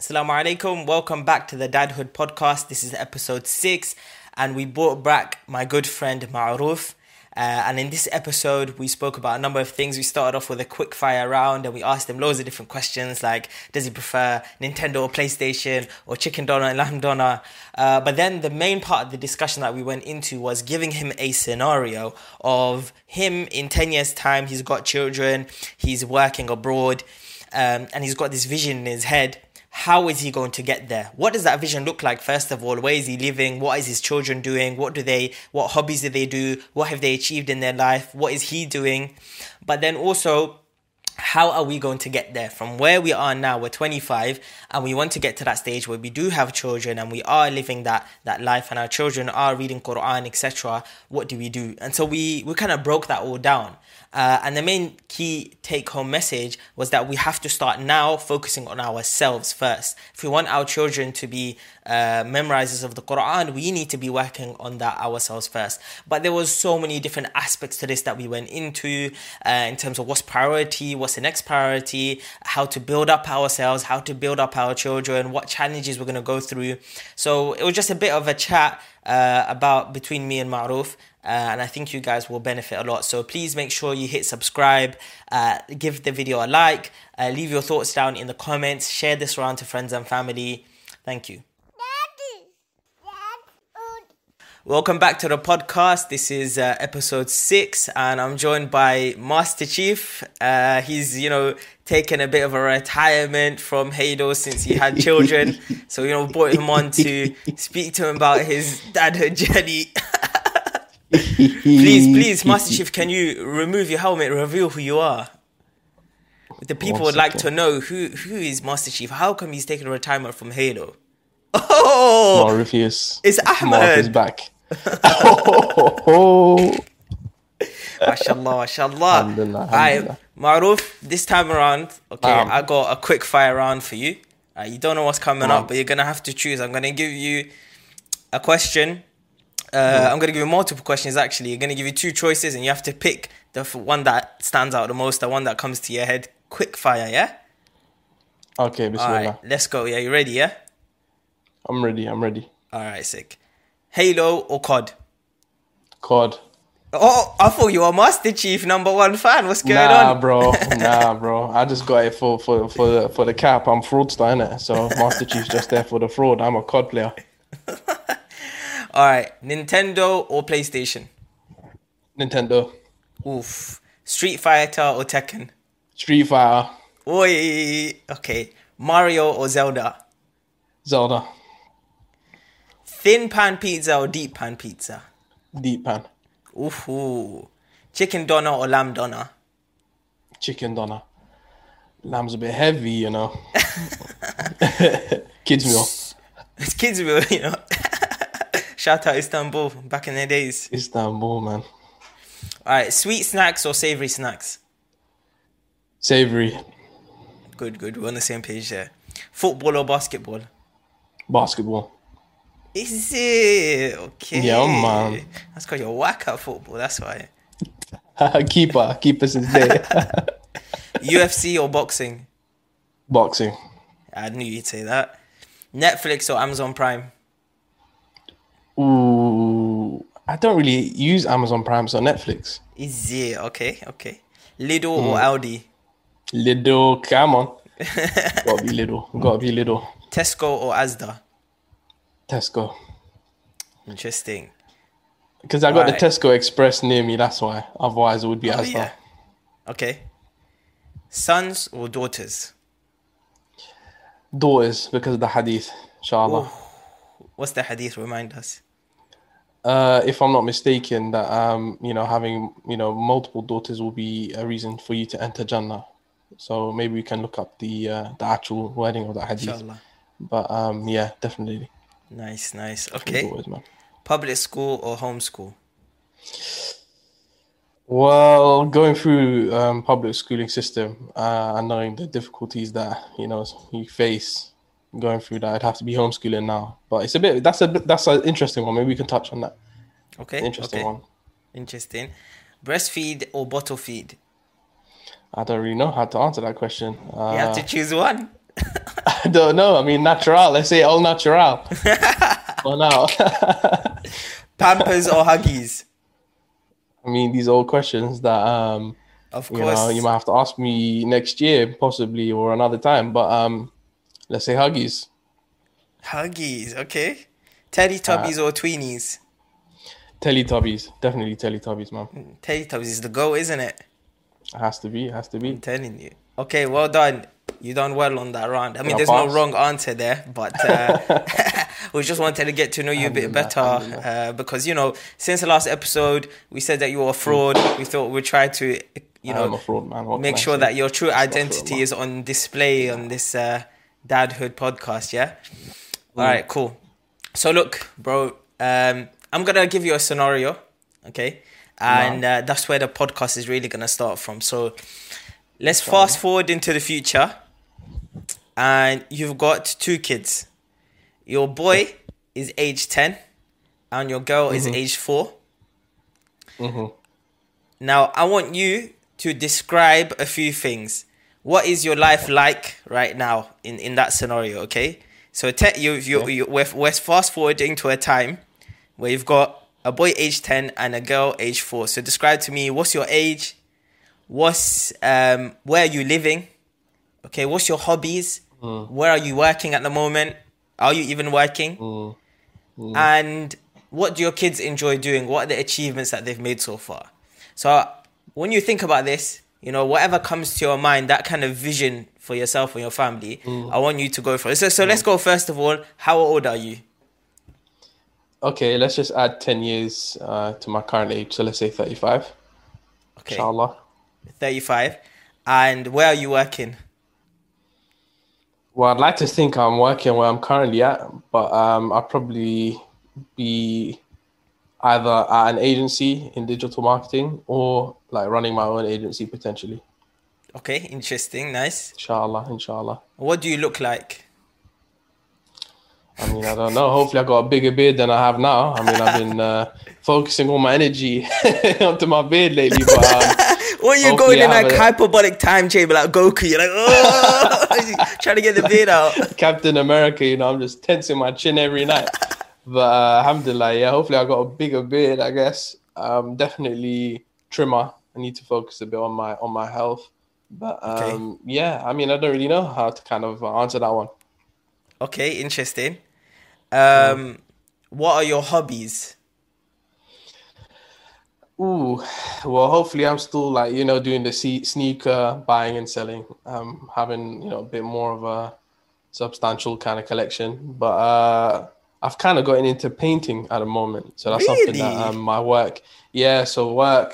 Assalamu alaikum. Welcome back to the Dadhood podcast. This is episode six, and we brought back my good friend Ma'ruf. Uh, and in this episode, we spoke about a number of things. We started off with a quick fire round and we asked him loads of different questions like, does he prefer Nintendo or PlayStation or chicken doner and lamb doner? Uh, but then the main part of the discussion that we went into was giving him a scenario of him in 10 years' time. He's got children, he's working abroad, um, and he's got this vision in his head how is he going to get there? What does that vision look like first of all? Where is he living? What is his children doing? What do they what hobbies do they do? What have they achieved in their life? What is he doing? But then also how are we going to get there? From where we are now we're 25 and we want to get to that stage where we do have children and we are living that that life and our children are reading quran etc what do we do? And so we we kind of broke that all down. Uh, and the main key take home message was that we have to start now focusing on ourselves first. If we want our children to be uh, memorizers of the Quran, we need to be working on that ourselves first. But there was so many different aspects to this that we went into uh, in terms of what's priority, what's the next priority, how to build up ourselves, how to build up our children, what challenges we're going to go through. So it was just a bit of a chat uh, about between me and Ma'ruf. Uh, and I think you guys will benefit a lot. So please make sure you hit subscribe, uh, give the video a like, uh, leave your thoughts down in the comments, share this around to friends and family. Thank you. Welcome back to the podcast. This is uh, episode six, and I'm joined by Master Chief. Uh, he's, you know, taken a bit of a retirement from Halo since he had children. so, you know, brought him on to speak to him about his dadhood journey. please, please, Master Chief, can you remove your helmet, reveal who you are? The people would like to know who who is Master Chief. How come he's taking a retirement from Halo? Oh, Morpheus. It's Ahmed. Morpheus back. Oh, mashallah, mashallah. Alhamdulillah, alhamdulillah. Maruf, this time around, okay, Um. I got a quick fire round for you. Uh, you don't know what's coming Um. up, but you're gonna have to choose. I'm gonna give you a question. Uh, I'm gonna give you multiple questions. Actually, you're gonna give you two choices, and you have to pick the one that stands out the most, the one that comes to your head. Quick fire, yeah. Okay, Bismillah. right, let's go. Yeah, you ready? Yeah. I'm ready. I'm ready. All right, sick. Halo or COD? COD. Oh, I thought you were Master Chief number one fan. What's going Nah, on? bro. Nah, bro. I just got it for for for the, for the cap. I'm fraudster, innit? So Master Chief's just there for the fraud. I'm a COD player. All right, Nintendo or PlayStation? Nintendo. Oof. Street Fighter or Tekken? Street Fighter. Oi. Okay. Mario or Zelda? Zelda. Thin pan pizza or deep pan pizza? Deep pan. Ooh. Chicken doner or lamb doner? Chicken doner. Lamb's a bit heavy, you know. Kids meal. It's kids meal, you know. Shout out Istanbul back in the days. Istanbul, man. All right, sweet snacks or savory snacks? Savory. Good, good. We're on the same page there. Football or basketball? Basketball. Is it okay? Yeah, man. Um, that's because you're whack at football. That's why. keeper. Keeper since day. UFC or boxing? Boxing. I knew you'd say that. Netflix or Amazon Prime? Ooh. I don't really use Amazon Prime, so Netflix. Is it okay? Okay. Lidl or mm. Aldi? Lidl, come on. gotta be Lidl. Gotta be Lidl. Tesco or Asda? Tesco. Interesting. Because I got Right. the Tesco Express near me, that's why. Otherwise, it would be Oh, Asda. yeah. Okay. Sons or daughters? Daughters, because of the hadith, inshallah. What's the hadith? Remind us. Uh, if I'm not mistaken, that um, you know, having you know multiple daughters will be a reason for you to enter Jannah. So maybe we can look up the uh, the actual wording of that hadith. Inshallah. But um, yeah, definitely Nice, nice. Okay. Public school or homeschool? Well, going through um, public schooling system uh, and knowing the difficulties that you know you face going through that, I'd have to be homeschooling now. But it's a bit that's a that's an interesting one. Maybe we can touch on that. Okay. Interesting okay. one. Interesting. Breastfeed or bottle feed? I don't really know how to answer that question. You have Uh, to choose one. I don't know. I mean, natural. Let's say all natural. For now. Pampers or Huggies? I mean, these are all questions that um, Of you course. know you might have to ask me next year, possibly, or another time. But um, let's say Huggies. Huggies, okay. Teletubbies Uh, or Tweenies? Teletubbies, definitely Teletubbies, man. Teletubbies is the goal, isn't it? It has to be, it has to be. I'm telling you. Okay, well done. You done well on that round. I mean, there's no wrong answer there, but uh, we just wanted to get to know you a bit better uh, because you know, since the last episode, we said that you were a fraud. We thought we'd try to, you know, fraud, make sure that your true identity is on display on this uh, Dadhood podcast. Yeah. All right. Cool. So look, bro. Um, I'm gonna give you a scenario, okay, and uh, that's where the podcast is really gonna start from. So let's fast forward into the future, and you've got two kids. Your boy is age ten, and your girl is age 4 Now, I want you to describe a few things. What is your life like right now in, in that scenario? Okay, so te- you you, you we're, we're fast forwarding to a time where you've got a boy age ten and a girl age four. So describe to me what's your age, what's um where are you living, okay, what's your hobbies, Mm. where are you working at the moment, are you even working, mm. Mm. and what do your kids enjoy doing? What are the achievements that they've made so far? So when you think about this, you know, whatever comes to your mind, that kind of vision for yourself and your family, I want you to go for it. So, so let's go first of all. How old are you? Okay, let's just add 10 years uh, to my current age. So let's say 35. Okay, Inshallah. 35. And where are you working? Well, I'd like to think I'm working where I'm currently at, but um, I'll probably be either at an agency in digital marketing or like running my own agency potentially. Okay, interesting, nice. Inshallah, inshallah. What do you look like? I mean, I don't know. Hopefully, I got a bigger beard than I have now. I mean, I've been uh, focusing all my energy onto my beard lately, but um, Or you're going in like hyperbolic time chamber like Goku. You're like, oh, trying to get the beard out. Captain America, you know, I'm just tensing my chin every night. But uh, alhamdulillah, yeah, hopefully I got a bigger beard, I guess. Um, definitely trimmer. I need to focus a bit on my on my health. But Okay. um, yeah, I mean, I don't really know how to kind of answer that one. Okay, interesting. Um, what are your hobbies? Ooh, well, hopefully I'm still like you know doing the sneaker buying and selling. Um, having you know a bit more of a substantial kind of collection, but uh, I've kind of gotten into painting at the moment. So that's something that um, my work. Yeah, so work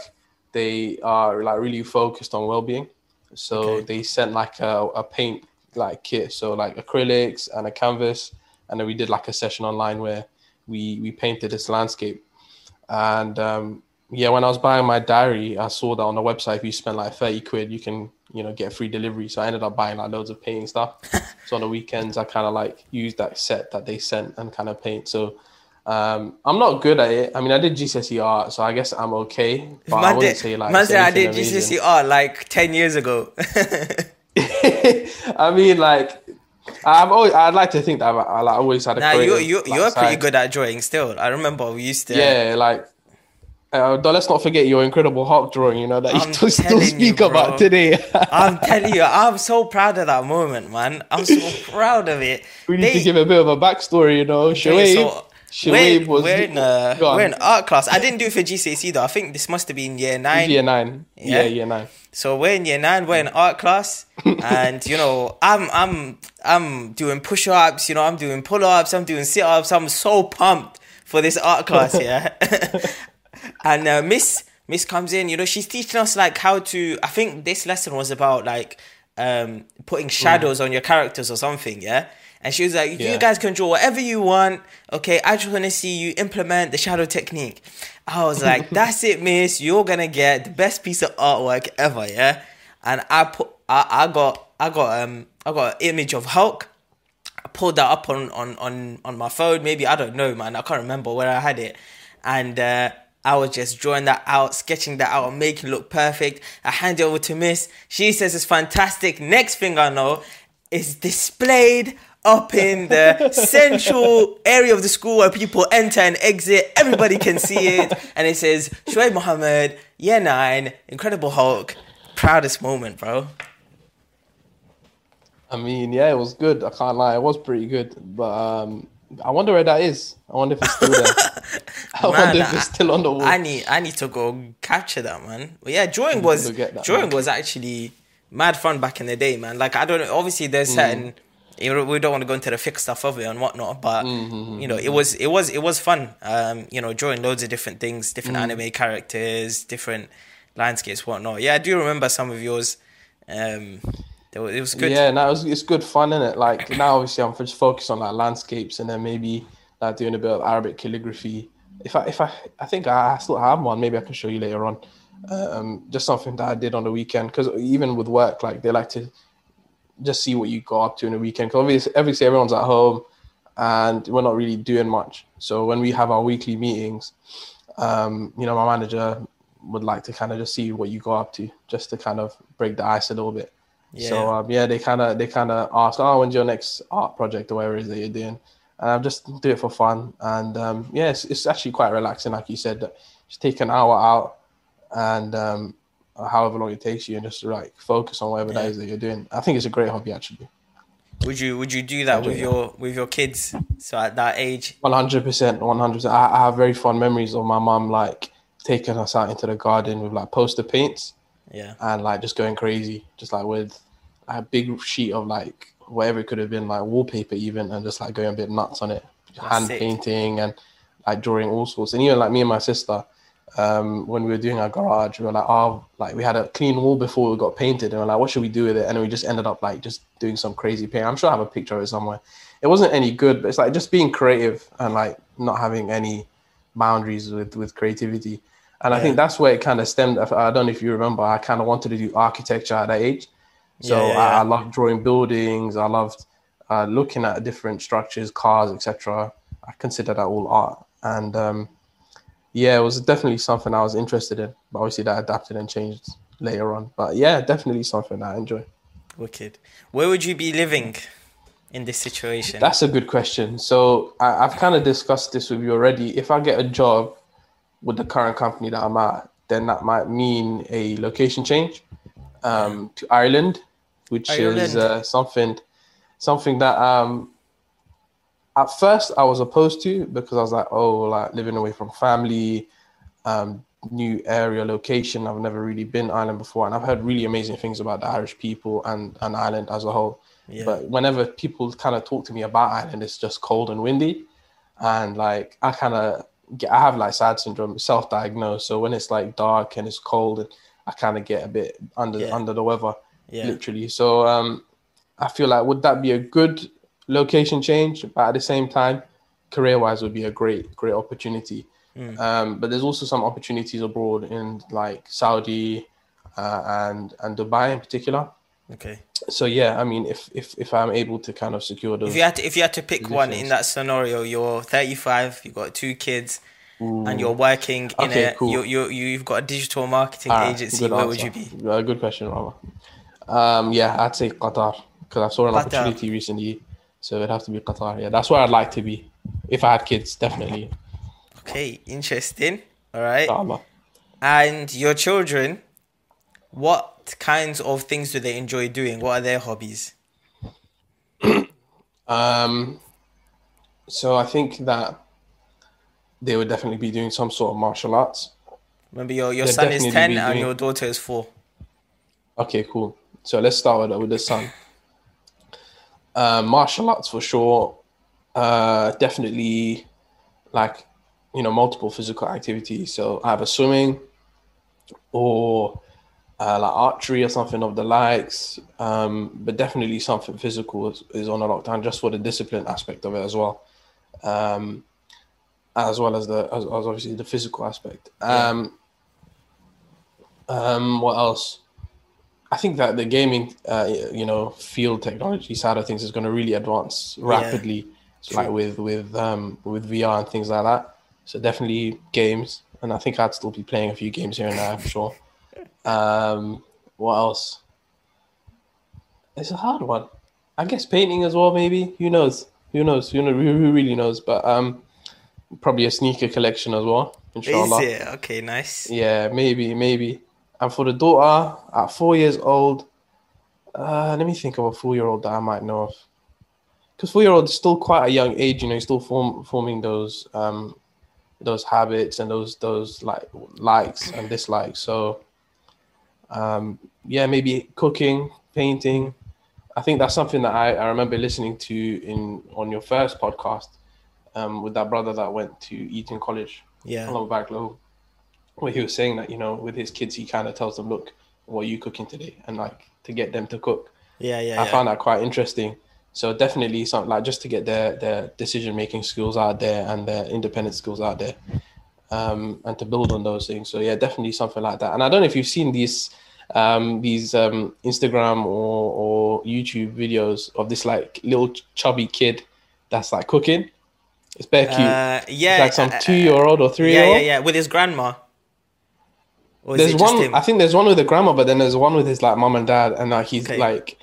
they are like really focused on well-being. So Okay. they sent like a, a paint like kit, so like acrylics and a canvas, and then we did like a session online where we we painted this landscape. And um, yeah, when I was buying my diary, I saw that on the website if you spend like thirty quid, you can you know get free delivery. So I ended up buying like loads of painting stuff. so on the weekends, I kind of like used that set that they sent and kind of paint. So um, I'm not good at it. I mean, I did GCSE art, so I guess I'm okay. But I Man wouldn't did, say like man said I did amazing. GCSE art like 10 years ago. I mean, like I've always I'd like to think that I've, I like, always had a nah, you, you, you're pretty good at drawing still. I remember we used to. Yeah, like. Uh, though let's not forget your incredible Hulk drawing, you know, that I'm you still, still telling you, speak about today. I'm telling you, I'm so proud of that moment, man. I'm so proud of it. we need They- to give a bit of a backstory, you know. Shoaib, so was we're in uh, we're in art class. I didn't do it for GCSE though. I think this must have been year nine. year nine. Yeah? Yeah, year nine. So we're in year nine. We're in art class, and you know, I'm I'm I'm doing push ups. You know, I'm doing pull ups. I'm doing sit ups. I'm so pumped for this art class. Yeah, and uh, Miss Miss comes in. You know, she's teaching us like how to. I think this lesson was about like um putting shadows on your characters or something. Yeah. And she was like, "You Yeah. guys can draw whatever you want. Okay, I just want to see you implement the shadow technique." I was like, "That's it, miss. You're gonna get the best piece of artwork ever." Yeah. And I put, I, I got, I got, um, I got an image of Hulk. I pulled that up on on on on my phone. Maybe I don't know, man. I can't remember where I had it, and uh, I was just drawing that out, sketching that out, making it look perfect. I hand it over to Miss. She says it's fantastic. Next thing I know, it's displayed up in the central area of the school where people enter and exit. Everybody can see it. And it says, Shoaib Mohammed, year nine, Incredible Hulk, proudest moment, bro. I mean, yeah, it was good. I can't lie, it was pretty good. But um, I wonder where that is. I wonder if it's still there. I Man, wonder if it's still on the wall. I need I need to go capture that man. But yeah, drawing was drawing man. was actually mad fun back in the day, man. Like I don't know, obviously there's Mm. certain you know, we don't want to go into the fixed stuff of it and whatnot, but Mm-hmm, you know, it was it was it was fun. Um, you know, drawing loads of different things, different Mm. anime characters, different landscapes, whatnot. Yeah, I do remember some of yours. Um, it was, good. Yeah, now it's, it's good fun, is it? Like now, obviously, I'm just focused on like landscapes and then maybe like doing a bit of Arabic calligraphy. If I, if I, I think I still have one. Maybe I can show you later on. Um, just something that I did on the weekend because even with work, like they like to just see what you go up to in the weekend. Because obviously, obviously, everyone's at home and we're not really doing much. So when we have our weekly meetings, um, you know, my manager would like to kind of just see what you go up to, just to kind of break the ice a little bit. Yeah. So um, yeah, they kind of they kind of ask, oh, when's your next art project or whatever it is that you're doing? And I just do it for fun, and um, yeah, it's, it's actually quite relaxing, like you said. Just take an hour out, and um, however long it takes you, and just like focus on whatever that Yeah. is that you're doing. I think it's a great hobby, actually. Would you would you do that with your with your kids? So at that age, One hundred percent, one hundred percent. I I have very fond memories of my mum like taking us out into the garden with like poster paints. yeah, and like just going crazy, just like with a big sheet of like whatever it could have been, like wallpaper even, and just like going a bit nuts on it, hand sick. painting and like drawing all sorts. And even like me and my sister, um, when we were doing our garage, we were like, oh, like we had a clean wall before we got painted, and we're like, what should we do with it? And we just ended up like just doing some crazy paint. I'm sure I have a picture of it somewhere. It wasn't any good, but it's like just being creative and like not having any boundaries with with creativity. And I think that's where it kind of stemmed. I don't know if you remember, I kind of wanted to do architecture at that age. So Yeah, yeah, I. I loved drawing buildings. I loved uh, looking at different structures, cars, etc. I consider that all art. And um, yeah, it was definitely something I was interested in. But obviously, that adapted and changed later on. But yeah, definitely something I enjoy. wicked. Where would you be living in this situation? That's a good question. So I, I've kind of discussed this with you already. If I get a job with the current company that I'm at, then that might mean a location change um, to Ireland, which is uh, something something that um, at first I was opposed to because I was like, oh, like living away from family, um, new area, location. I've never really been Ireland before, and I've heard really amazing things about the Irish people and, and Ireland as a whole. Yeah. But whenever people kind of talk to me about Ireland, it's just cold and windy, and like I kind of get, I have like sad syndrome, self-diagnosed. So when it's like dark and it's cold, and I kind of get a bit under Yeah. under the weather, Yeah. literally. So um, I feel like would that be a good location change, but at the same time, career-wise would be a great great opportunity. Mm. Um, but there's also some opportunities abroad in like Saudi uh, and and Dubai in particular. Okay. So yeah, I mean, if if if I'm able to kind of secure those, If you had to, if you had to pick one in that scenario, you're 35, you've got two kids, and you're working in Okay, a cool. you you you've got a digital marketing Ah, agency. Where would you be? Uh, good question, Rama. Um, yeah, I'd say Qatar because I saw an Qatar. opportunity recently, so it'd have to be Qatar. Yeah, that's where I'd like to be if I had kids, definitely. Okay, interesting. All right. Inshallah. And your children, what kinds of things do they enjoy doing? What are their hobbies? Um, so I think that they would definitely be doing some sort of martial arts. Remember, your your They'd son is 10 be and doing- your daughter is 4. Okay, cool. So let's start with with the son. Uh, martial arts for sure. Uh, definitely, like you know, multiple physical activities. So either swimming, or uh, like archery or something of the likes. Um, but definitely something physical is, is on a lockdown just for the discipline aspect of it as well. Um, as well as the as, as obviously the physical aspect. Um, um, what else? I think that the gaming, uh, you know, field technology side of things is going to really advance rapidly, so like with with um, with VR and things like that. So definitely games, and I think I'd still be playing a few games here and there. I'm sure. Um, what else? It's a hard one. I guess painting as well. Maybe who knows? Who knows? Who know? Who, who really knows? But um, probably a sneaker collection as well. Inshallah. Is it? Okay, nice. Yeah, maybe, maybe. And for the daughter, at four years old, uh, let me think of a four-year-old that I might know of. Because four-year-old is still quite a young age, you know, he's still form, forming those um, those habits and those those like likes and dislikes. So, um, yeah, maybe cooking, painting. I think that's something that I, I remember listening to in on your first podcast um, with that brother that went to Eton College. Yeah. Hello, back low. Where he was saying that you know with his kids he kind of tells them, look, what are you cooking today, and like to get them to cook. Yeah, yeah. I yeah. found that quite interesting. So definitely something like just to get their their decision making skills out there and their independent skills out there, um, and to build on those things. So yeah, definitely something like that. And I don't know if you've seen these um, these um, Instagram or or YouTube videos of this like little chubby kid that's like cooking. It's very cute. Uh, yeah. It's like some uh, two year old or three year old. yeah, yeah. yeah, With his grandma. There's one. him? I think there's one with the grandma, but then there's one with his like mom and dad, and like he's Okay. like,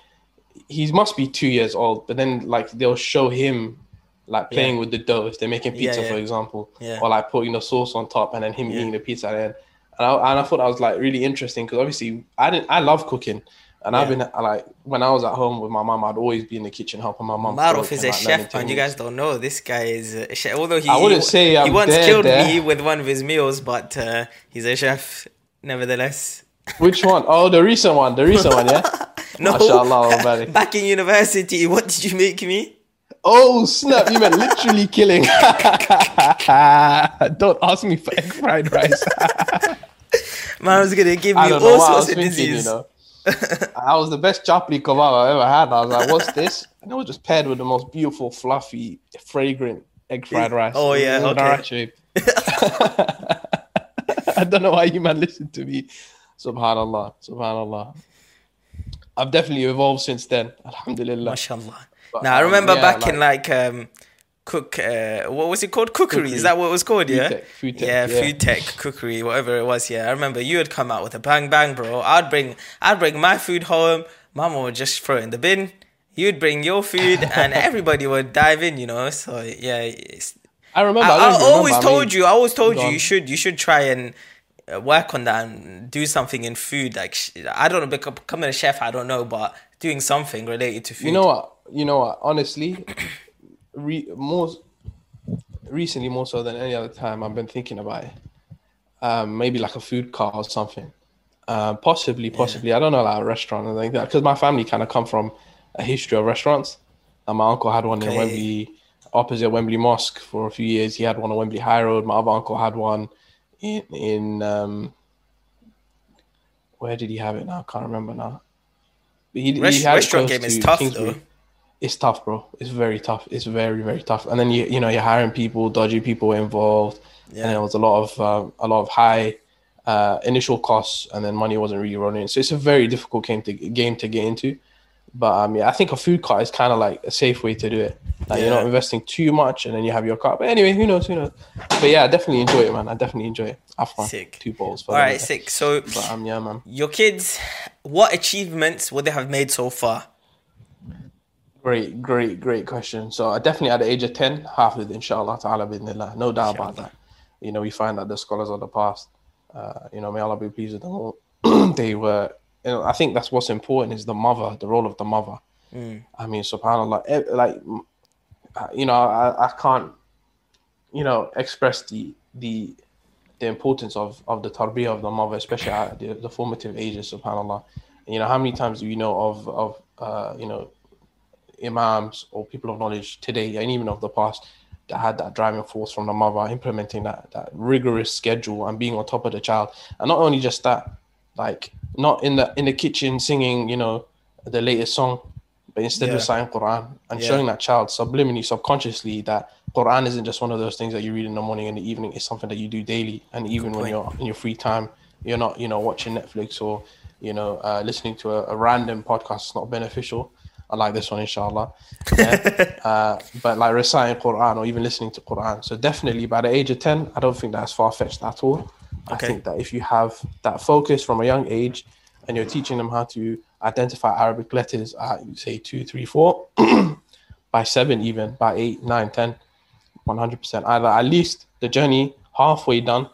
he must be two years old. But then like they'll show him like playing Yeah. with the dough if they're making Yeah, pizza, yeah. for example, Yeah. or like putting the sauce on top, and then him Yeah. eating the pizza at the end. And I, and I thought that was like really interesting because obviously I didn't. I love cooking. And I've been like when I was at home with my mom, I'd always be in the kitchen helping my mom. Maruf is and, a like, chef, man. You guys don't know. This guy is a chef. Although he, I wouldn't he, say he I'm once there, killed there. me with one of his meals, but uh, he's a chef nevertheless. Which one? Oh, the recent one. The recent one, yeah. No, Mashallah, wa back in university, what did you make me? Oh snap! You meant literally killing. Don't ask me for egg fried rice. Man was gonna give me all know what I was sorts of thinking. disease. You know, I was the best chapli kebab I ever had. I was like, "What's this?" And it was just paired with the most beautiful, fluffy, fragrant egg fried rice. Oh, yeah, okay. I don't know why you man listen to me. Subhanallah, Subhanallah. I've definitely evolved since then. Alhamdulillah. Mashallah. But, Now I um, remember yeah, back in like um, cook. Uh, what was it called? Cookery. Cookery. Is that what it was called? Food yeah. tech, food tech, yeah, yeah. food tech, cookery, whatever it was. Yeah, I remember you would come out with a bang bang, bro. I'd bring, I'd bring my food home. Mama would just throw it in the bin. You'd bring your food, and everybody would dive in. You know. So yeah, I remember. I, I, I even always remember, I told mean, you. I always told you on. you should you should try and uh, work on that and do something in food. Like I don't know, become becoming a chef. I don't know, but doing something related to food. You know what? You know what? Honestly, re- more recently, more so than any other time, I've been thinking about it. Um, maybe like a food cart or something. Uh, possibly, possibly. I don't know, like a restaurant or like that. Because my family kind of come from a history of restaurants. And my uncle had one in Wembley, opposite Wembley Mosque for a few years. He had one on Wembley High Road. My other uncle had one in in um, where did he have it now? I can't remember now. But he, he had restaurant game is to tough, Kingsbury. though. It's tough, bro. It's very tough. It's very, very tough. And then you, you know, you're hiring people, dodgy people involved, Yeah. and there was a lot of, um, a lot of high uh, initial costs, and then money wasn't really running. So it's a very difficult game to game to get into. But um, yeah, I think a food cart is kind of like a safe way to do it. Like you're not investing too much, and then you have your cart. But anyway, who knows? Who knows? But yeah, I definitely enjoy it, man. I definitely enjoy it. Fun. Sick. Two balls. For All right, yeah. sick. So But um, yeah, man. your kids, what achievements would they have made so far? Great, great, great question. So I definitely at the age of 10, half of it, inshallah ta'ala, bidnillah. No doubt about that. You know, we find that the scholars of the past, uh, you know, may Allah be pleased with them all. they were, you know, I think that's what's important is the mother, the role of the mother. I mean, subhanAllah, eh, like, mm, uh, you know, I, I can't, you know, express the, the, the importance of, of the tarbiyah of the mother, especially at the, the formative ages, subhanAllah. You know, how many times do you know of, of uh, you know, imams or people of knowledge today and even of the past that had that driving force from the mother implementing that that rigorous schedule and being on top of the child and not only just that like not in the in the kitchen singing you know the latest song but instead Yeah. reciting quran and Yeah. showing that child subliminally subconsciously that quran isn't just one of those things that you read in the morning and the evening it's something that you do daily and even when you're in your free time you're not you know watching netflix or you know uh, listening to a, a random podcast it's not beneficial I like this one, inshallah. Yeah. uh, but like reciting Quran or even listening to Quran. So definitely by the age of 10, I don't think that's far fetched at all. I think that if you have that focus from a young age and you're teaching them how to identify Arabic letters at say two, three, four, by seven, even by eight, nine, ten, one hundred percent. Either at least the journey halfway done,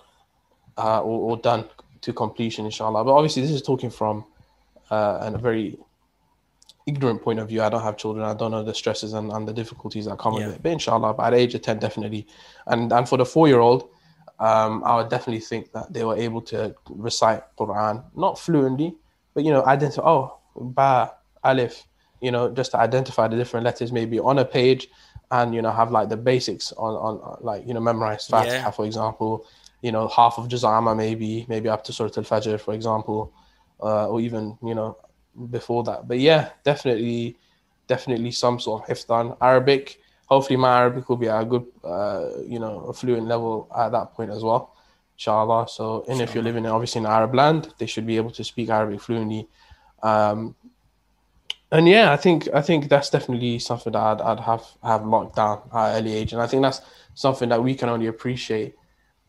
uh, or, or done to completion, inshallah. But obviously, this is talking from uh, a very ignorant point of view. I don't have children. I don't know the stresses and, and the difficulties that come yeah. with it. But inshallah, by the age of 10, definitely. And and for the four year old, um, I would definitely think that they were able to recite Quran, not fluently, but you know, identify, oh, ba, alif, you know, just to identify the different letters maybe on a page and, you know, have like the basics on, on like, you know, memorize Fatiha, yeah. for example, you know, half of Juz'ama maybe, maybe up to Surah Al-Fajr, for example, uh, or even, you know, before that. But yeah, definitely, definitely some sort of hifdan. Arabic, hopefully my Arabic will be at a good, uh, you know, a fluent level at that point as well, inshallah. So, and if you're living in obviously in Arab land, they should be able to speak Arabic fluently. Um, and yeah, I think I think that's definitely something that I'd, I'd have have locked down at early age, and I think that's something that we can only appreciate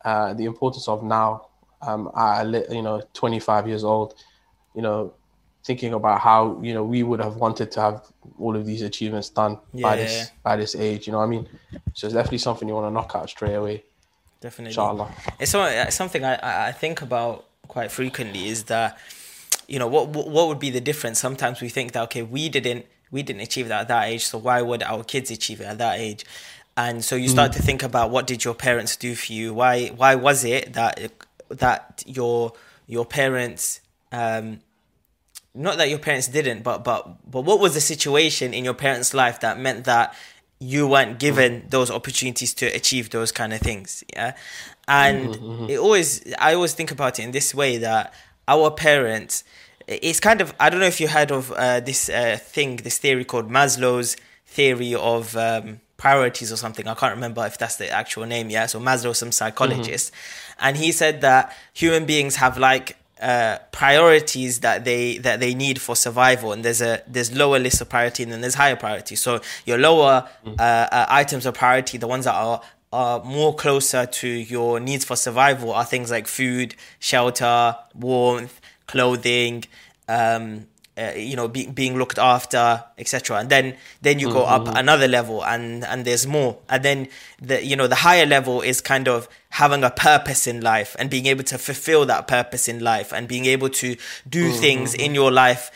uh, the importance of now. Um, at you know, 25 years old, you know, thinking about how you know we would have wanted to have all of these achievements done yeah, by this yeah. by this age. You know what I mean? So it's definitely something you want to knock out straight away. Definitely, inshallah. It's something I I think about quite frequently. Is that you know what what would be the difference? Sometimes we think that okay, we didn't we didn't achieve that at that age, so why would our kids achieve it at that age? And so you start mm. to think about what did your parents do for you? Why why was it that that your your parents um, not that your parents didn't, but but but what was the situation in your parents' life that meant that you weren't given those opportunities to achieve those kind of things? Yeah, and mm-hmm, mm-hmm. it always I always think about it in this way that our parents. It's kind of I don't know if you heard of uh, this uh, thing, this theory called Maslow's theory of um, priorities or something. I can't remember if that's the actual name. Yeah, so Maslow, some psychologist, mm-hmm. and he said that human beings have like uh, priorities that they that they need for survival and there's a there's lower list of priority and then there's higher priority so your lower mm. uh, uh, items of priority the ones that are are more closer to your needs for survival are things like food shelter warmth clothing um, uh, you know be, being looked after etc and then then you go mm-hmm. up another level and and there's more and then the you know the higher level is kind of having a purpose in life and being able to fulfill that purpose in life and being able to do mm-hmm. things in your life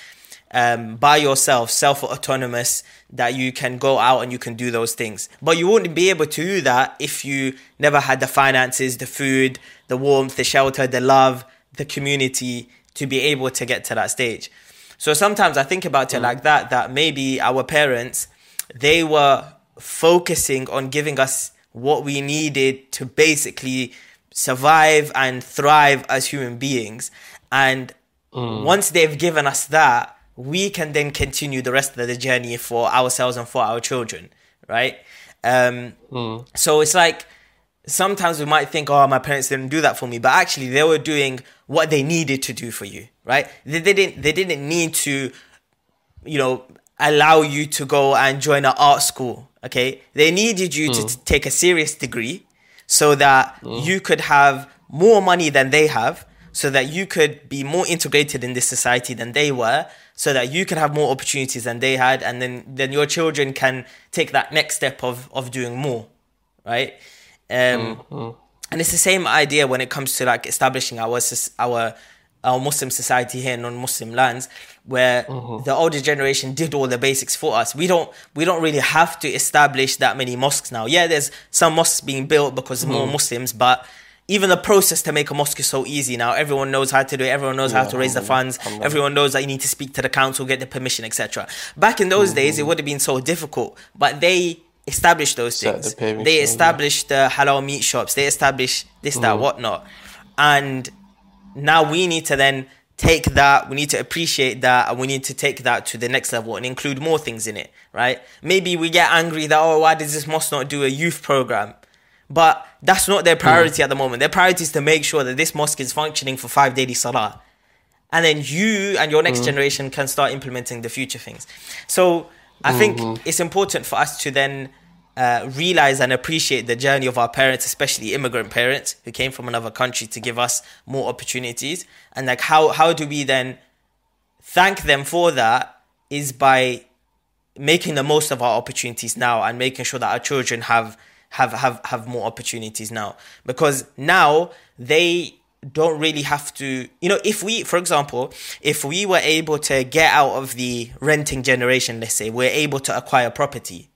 um, by yourself, self autonomous, that you can go out and you can do those things. But you wouldn't be able to do that if you never had the finances, the food, the warmth, the shelter, the love, the community to be able to get to that stage. So sometimes I think about it mm. like that, that maybe our parents, they were focusing on giving us what we needed to basically survive and thrive as human beings. And mm. once they've given us that, we can then continue the rest of the journey for ourselves and for our children, right? Um, mm. So it's like sometimes we might think, oh, my parents didn't do that for me, but actually they were doing what they needed to do for you, right? They didn't they didn't need to, you know, allow you to go and join an art school. Okay, they needed you mm. to hmm. t- take a serious degree so that mm. you could have more money than they have, so that you could be more integrated in this society than they were, so that you can have more opportunities than they had, and then then your children can take that next step of of doing more, right? Um, mm and it's the same idea when it comes to like establishing our our our Muslim society here in non-Muslim lands, where mm-hmm. the older generation did all the basics for us. We don't we don't really have to establish that many mosques now. Yeah, there's some mosques being built because mm-hmm. more Muslims, but even the process to make a mosque is so easy now. Everyone knows how to do it. Everyone knows yeah, how to raise the funds. Everyone knows that you need to speak to the council, get the permission, etc. Back in those mm-hmm. days, it would have been so difficult, but they established those things. The they established the halal meat shops. They established this, that, mm. whatnot. And now we need to then take that, we need to appreciate that, and we need to take that to the next level and include more things in it, right? Maybe we get angry that, oh, why does this mosque not do a youth program? But that's not their priority mm. at the moment. Their priority is to make sure that this mosque is functioning for five daily salah. And then you and your next mm. generation can start implementing the future things. So I think mm-hmm. it's important for us to then uh, realize and appreciate the journey of our parents, especially immigrant parents who came from another country to give us more opportunities. And like, how how do we then thank them for that is by making the most of our opportunities now and making sure that our children have have have have more opportunities now because now they don't really have to you know if we for example if we were able to get out of the renting generation let's say we're able to acquire property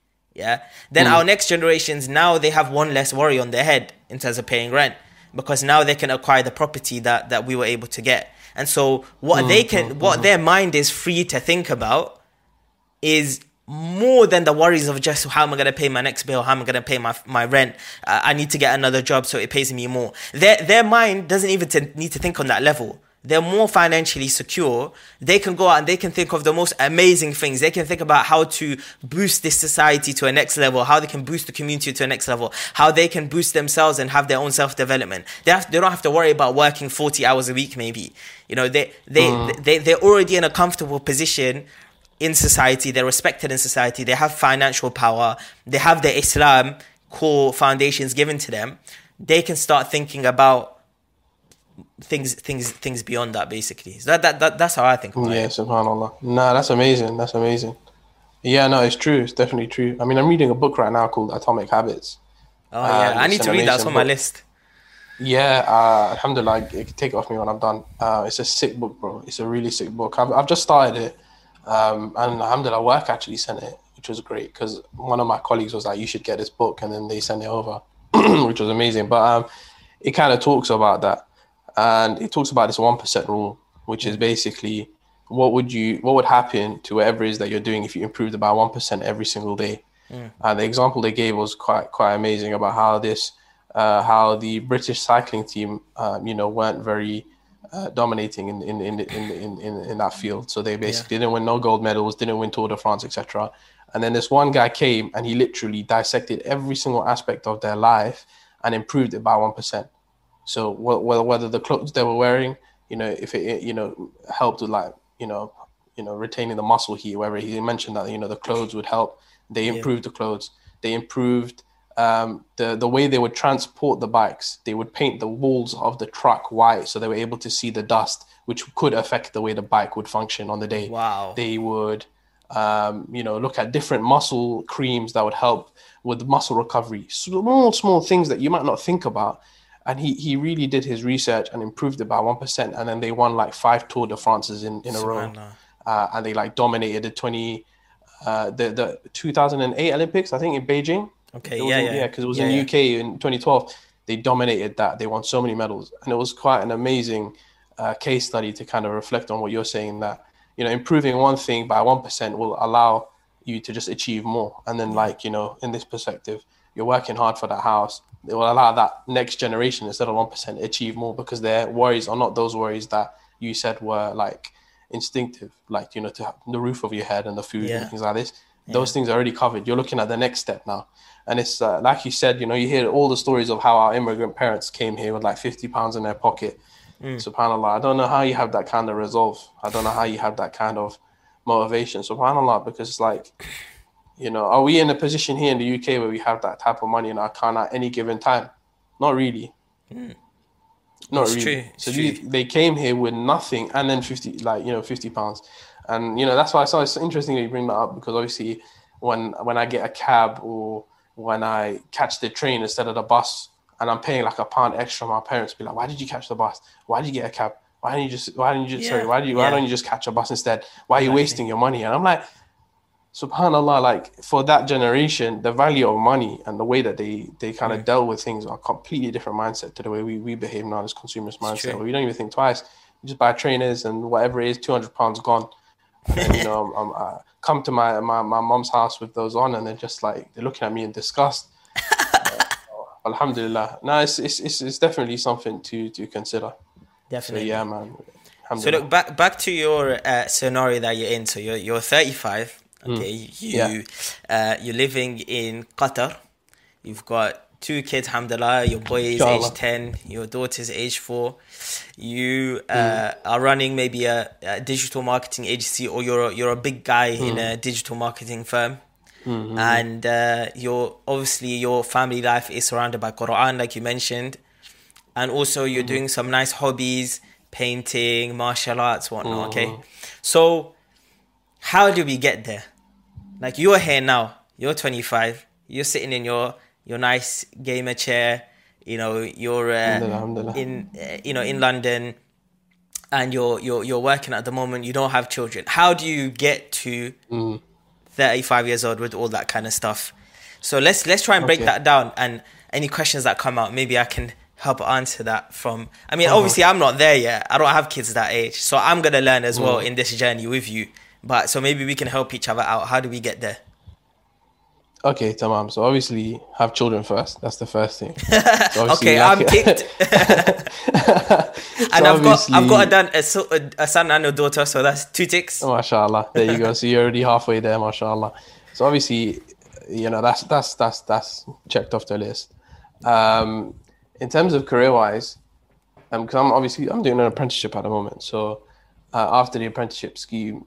yeah then Mm. our next generations now they have one less worry on their head in terms of paying rent because now they can acquire the property that that we were able to get and so what Mm, they can what their mind is free to think about is more than the worries of just how am I going to pay my next bill, how am I going to pay my my rent. Uh, I need to get another job so it pays me more. Their their mind doesn't even to, need to think on that level. They're more financially secure. They can go out and they can think of the most amazing things. They can think about how to boost this society to a next level, how they can boost the community to a next level, how they can boost themselves and have their own self development. They have, they don't have to worry about working forty hours a week. Maybe you know they mm. they they they're already in a comfortable position in society, they're respected in society, they have financial power, they have the Islam core foundations given to them, they can start thinking about things things things beyond that basically. So that, that, that that's how I think about Yeah, it. subhanallah. Nah, that's amazing. That's amazing. Yeah, no, it's true. It's definitely true. I mean, I'm reading a book right now called Atomic Habits. Oh yeah, I need to read that. It's on my book. list. Yeah, uh, alhamdulillah, it can take it off me when I'm done. Uh, it's a sick book, bro. It's a really sick book. I've, I've just started it. Um, and alhamdulillah, work actually sent it, which was great because one of my colleagues was like, you should get this book. And then they sent it over, which was amazing. But um, it kind of talks about that. And it talks about this 1% rule, which is basically what would you, what would happen to whatever it is that you're doing if you improved about 1% every single day. And the example they gave was quite quite amazing about how this, uh, how the British cycling team, um, you know, weren't very uh, dominating in in, in, in, in in in that field. So they basically didn't win no gold medals, didn't win Tour de France, etc. And then this one guy came and he literally dissected every single aspect of their life and improved it by one percent. So wh- wh- whether the clothes they were wearing, you know, if it you know helped with like you know you know retaining the muscle heat, whether he mentioned that you know the clothes would help, they improved the clothes, they improved um, the the way they would transport the bikes. They would paint the walls of the truck white so they were able to see the dust, which could affect the way the bike would function on the day. Wow. They would um, you know, look at different muscle creams that would help with muscle recovery. Small, small things that you might not think about. And he, he really did his research and improved it by 1%. And then they won like five Tour de France's in, in a row. Uh, and they like dominated the 20, uh, the, the 2008 Olympics, I think in Beijing. Okay, yeah, in- yeah. yeah, because it was Yeah, in yeah. UK in 2012. They dominated that. They won so many medals, and it was quite an amazing uh, case study to kind of reflect on what you're saying. That you know, improving one thing by one percent will allow you to just achieve more. And then, like you know, in this perspective, you're working hard for that house. It will allow that next generation instead of one percent achieve more because their worries are not those worries that you said were like instinctive, like you know, to have the roof over your head and the food Yeah. and things like this. Those things are already covered. You're looking at the next step now. And it's uh, like you said, you know, you hear all the stories of how our immigrant parents came here with like 50 pounds in their pocket. SubhanAllah. I don't know how you have that kind of resolve. I don't know how you have that kind of motivation. SubhanAllah, because it's like, you know, are we in a position here in the UK where we have that type of money in our account at any given time? Not really. Hmm. Not It's really. true, So these- they came here with nothing and then 50, like, you know, 50 pounds. And, you know, that's why I saw it's interesting that you bring that up because obviously when when I get a cab or when I catch the train instead of the bus and I'm paying like a pound extra, my parents be like, why did you catch the bus? Why did you get a cab? Why didn't you just, why didn't you just, sorry, why do you, why yeah. don't you just catch a bus instead? Why are you wasting your money? And I'm like, subhanallah like for that generation the value of money and the way that they they kind of dealt with things are completely different mindset to the way we, we behave now as consumers mindset. true. we don't even think twice. We just buy trainers and whatever it is 200 pounds gone. And you know I'm, i come to my, my my mom's house with those on and they're just like they're looking at me in disgust. Uh, alhamdulillah. No it's, it's it's it's definitely something to to consider. So Definitely. yeah man. So look back back to your uh, scenario that you're in. So you're you're 35. Okay, you Yeah. uh, you're living in Qatar. You've got two kids, alhamdulillah. Your boy is Inshallah. age 10. Your daughter's age 4. You uh, are running maybe a, a digital marketing agency, or you're a, you're a big guy in a digital marketing firm. And uh, you're obviously your family life is surrounded by Quran, like you mentioned and also you're doing some nice hobbies painting martial arts whatnot okay So, how do we get there? Like you're here now. You're 25. You're sitting in your your nice gamer chair. You know, you're uh, Alhamdulillah, alhamdulillah. in uh, you know in London, and you're you're you're working at the moment. You don't have children. How do you get to Mm. 35 years old with all that kind of stuff? So let's let's try and break Okay. that down. And any questions that come out, maybe I can help answer that from. I mean, Uh-huh. obviously, I'm not there yet. I don't have kids that age, so I'm gonna learn as Mm. well in this journey with you. But so maybe we can help each other out. How do we get there? Okay, tamam. So obviously, have children first. That's the first thing. So Okay, I'm kicked. So and I've got I've got a, done, a, so- a, a son and a daughter, so that's two ticks. Oh, mashallah. There you go. So you're already halfway there, mashallah. So obviously, you know, that's that's that's that's checked off the list. Um, in terms of career wise, um, because I'm obviously I'm doing an apprenticeship at the moment. So uh, after the apprenticeship scheme,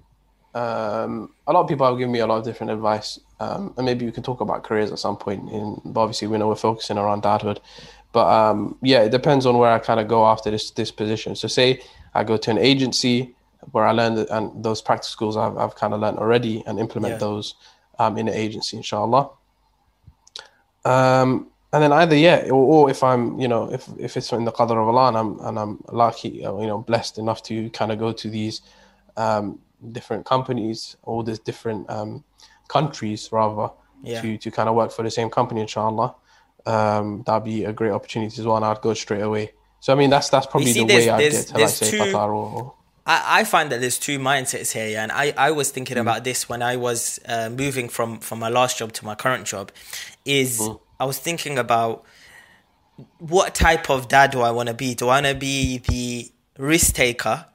um, a lot of people have given me a lot of different advice, um, and maybe we can talk about careers at some point. In obviously, we know we're focusing around dadhood, but um, yeah, it depends on where I kind of go after this this position. So say I go to an agency where I learned and those practice schools I've I've kind of learned already and implement Yeah. those um, in the agency, inshallah. Um, and then either yeah, or, or if I'm you know if if it's in the qadr of Allah and I'm and I'm lucky you know blessed enough to kind of go to these um, different companies all these different um, countries rather Yeah. to to kind of work for the same company inshallah um, that'd be a great opportunity as well and I'd go straight away so I mean that's that's probably see, the way I'd get to like say two- Qatar or I, I find that there's two mindsets here, yeah, and I, I was thinking Mm. about this when I was uh, moving from from my last job to my current job. Is Mm. I was thinking about what type of dad do I want to be? Do I want to be the risk taker?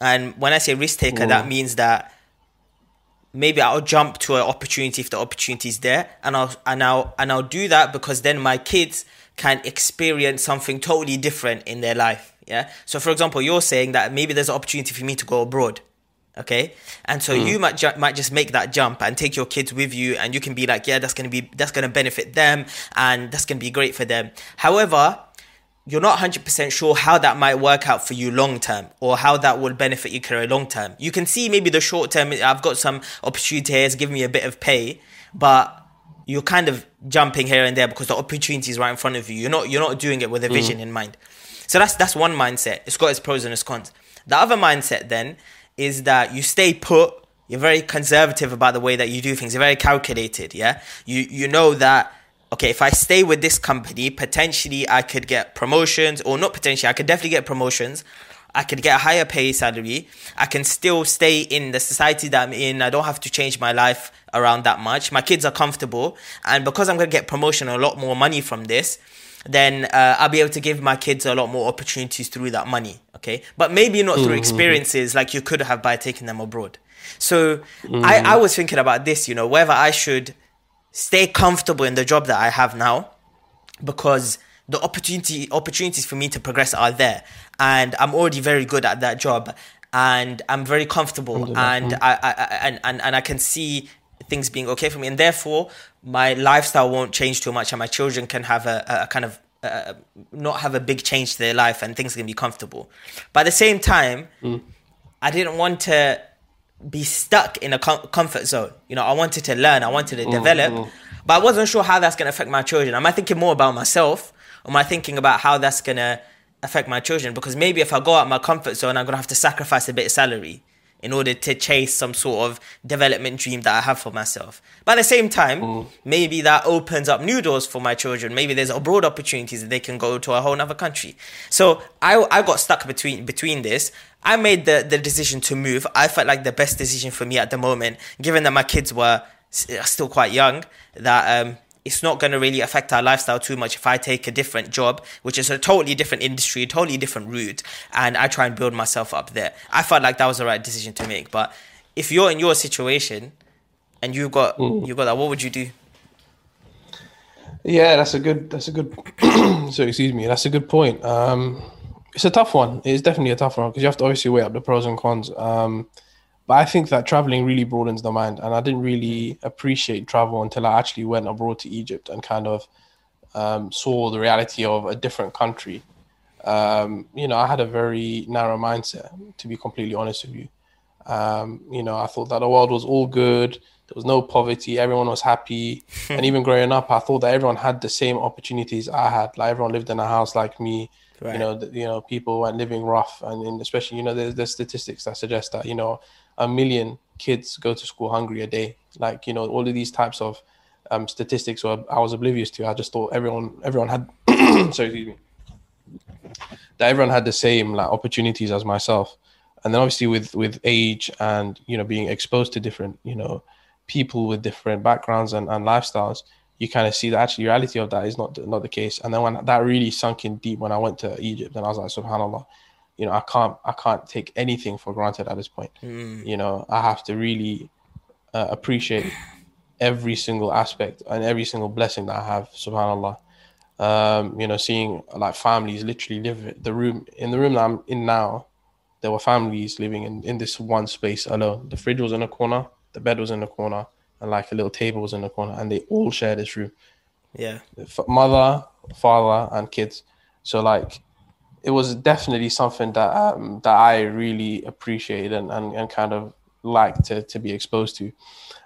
And when I say risk taker, that Mm. means that maybe I'll jump to an opportunity if the opportunity is there, and I'll and I'll and I'll do that because then my kids can experience something totally different in their life. Yeah. So, for example, you're saying that maybe there's an opportunity for me to go abroad. Okay, and so you might ju- might just make that jump and take your kids with you, and you can be like, yeah, that's gonna be that's gonna benefit them, and that's gonna be great for them. However, you're not 100% sure how that might work out for you long term or how that will benefit your career long term. You can see maybe the short term, I've got some opportunity here, it's giving me a bit of pay, but you're kind of jumping here and there because the opportunity is right in front of you. You're not you're not doing it with a mm. vision in mind. So that's that's one mindset. It's got its pros and its cons. The other mindset then is that you stay put. You're very conservative about the way that you do things. You're very calculated. Yeah, you you know that okay, if I stay with this company, potentially I could get promotions, or not potentially, I could definitely get promotions. I could get a higher pay salary. I can still stay in the society that I'm in. I don't have to change my life around that much. My kids are comfortable. And because I'm going to get promotion, a lot more money from this, then uh, I'll be able to give my kids a lot more opportunities through that money. Okay. But maybe not through experiences like you could have by taking them abroad. So I, I was thinking about this, you know, whether I should stay comfortable in the job that I have now because the opportunity opportunities for me to progress are there. And I'm already very good at that job and I'm very comfortable and I, I, I and, and and I can see things being okay for me. And therefore my lifestyle won't change too much and my children can have a, a kind of uh, not have a big change to their life and things can be comfortable. But at the same time I didn't want to be stuck in a com- comfort zone. You know, I wanted to learn, I wanted to mm, develop, mm. but I wasn't sure how that's going to affect my children. Am I thinking more about myself, or am I thinking about how that's going to affect my children? Because maybe if I go out my comfort zone, I'm going to have to sacrifice a bit of salary in order to chase some sort of development dream that I have for myself. But at the same time, mm. maybe that opens up new doors for my children. Maybe there's abroad opportunities that they can go to a whole other country. So I, I got stuck between between this. I made the, the decision to move. I felt like the best decision for me at the moment, given that my kids were still quite young, that um, it's not going to really affect our lifestyle too much if I take a different job, which is a totally different industry, totally different route, and I try and build myself up there. I felt like that was the right decision to make. But if you're in your situation and you got you got that, what would you do? Yeah, that's a good. That's a good. so excuse me. That's a good point. Um, it's a tough one. It's definitely a tough one because you have to obviously weigh up the pros and cons. Um, but I think that traveling really broadens the mind, and I didn't really appreciate travel until I actually went abroad to Egypt and kind of um, saw the reality of a different country. Um, you know, I had a very narrow mindset, to be completely honest with you. Um, you know, I thought that the world was all good. There was no poverty. Everyone was happy. and even growing up, I thought that everyone had the same opportunities I had. Like everyone lived in a house like me. Right. You know, the, you know, people weren't living rough, and, and especially, you know, there's, there's statistics that suggest that you know a million kids go to school hungry a day. Like you know, all of these types of um, statistics, or I was oblivious to. I just thought everyone everyone had. sorry, excuse me. That everyone had the same like opportunities as myself, and then obviously with with age and you know being exposed to different you know people with different backgrounds and, and lifestyles, you kind of see the actual reality of that is not not the case. And then when that really sunk in deep when I went to Egypt, and I was like, Subhanallah, you know, I can't I can't take anything for granted at this point. Mm. You know, I have to really uh, appreciate every single aspect and every single blessing that I have, Subhanallah. Um, you know, seeing like families literally live the room in the room that I'm in now. There were families living in, in this one space alone. The fridge was in a corner, the bed was in a corner, and like a little table was in the corner, and they all share this room. Yeah, mother, father, and kids. So like, it was definitely something that um, that I really appreciated and, and, and kind of like to to be exposed to.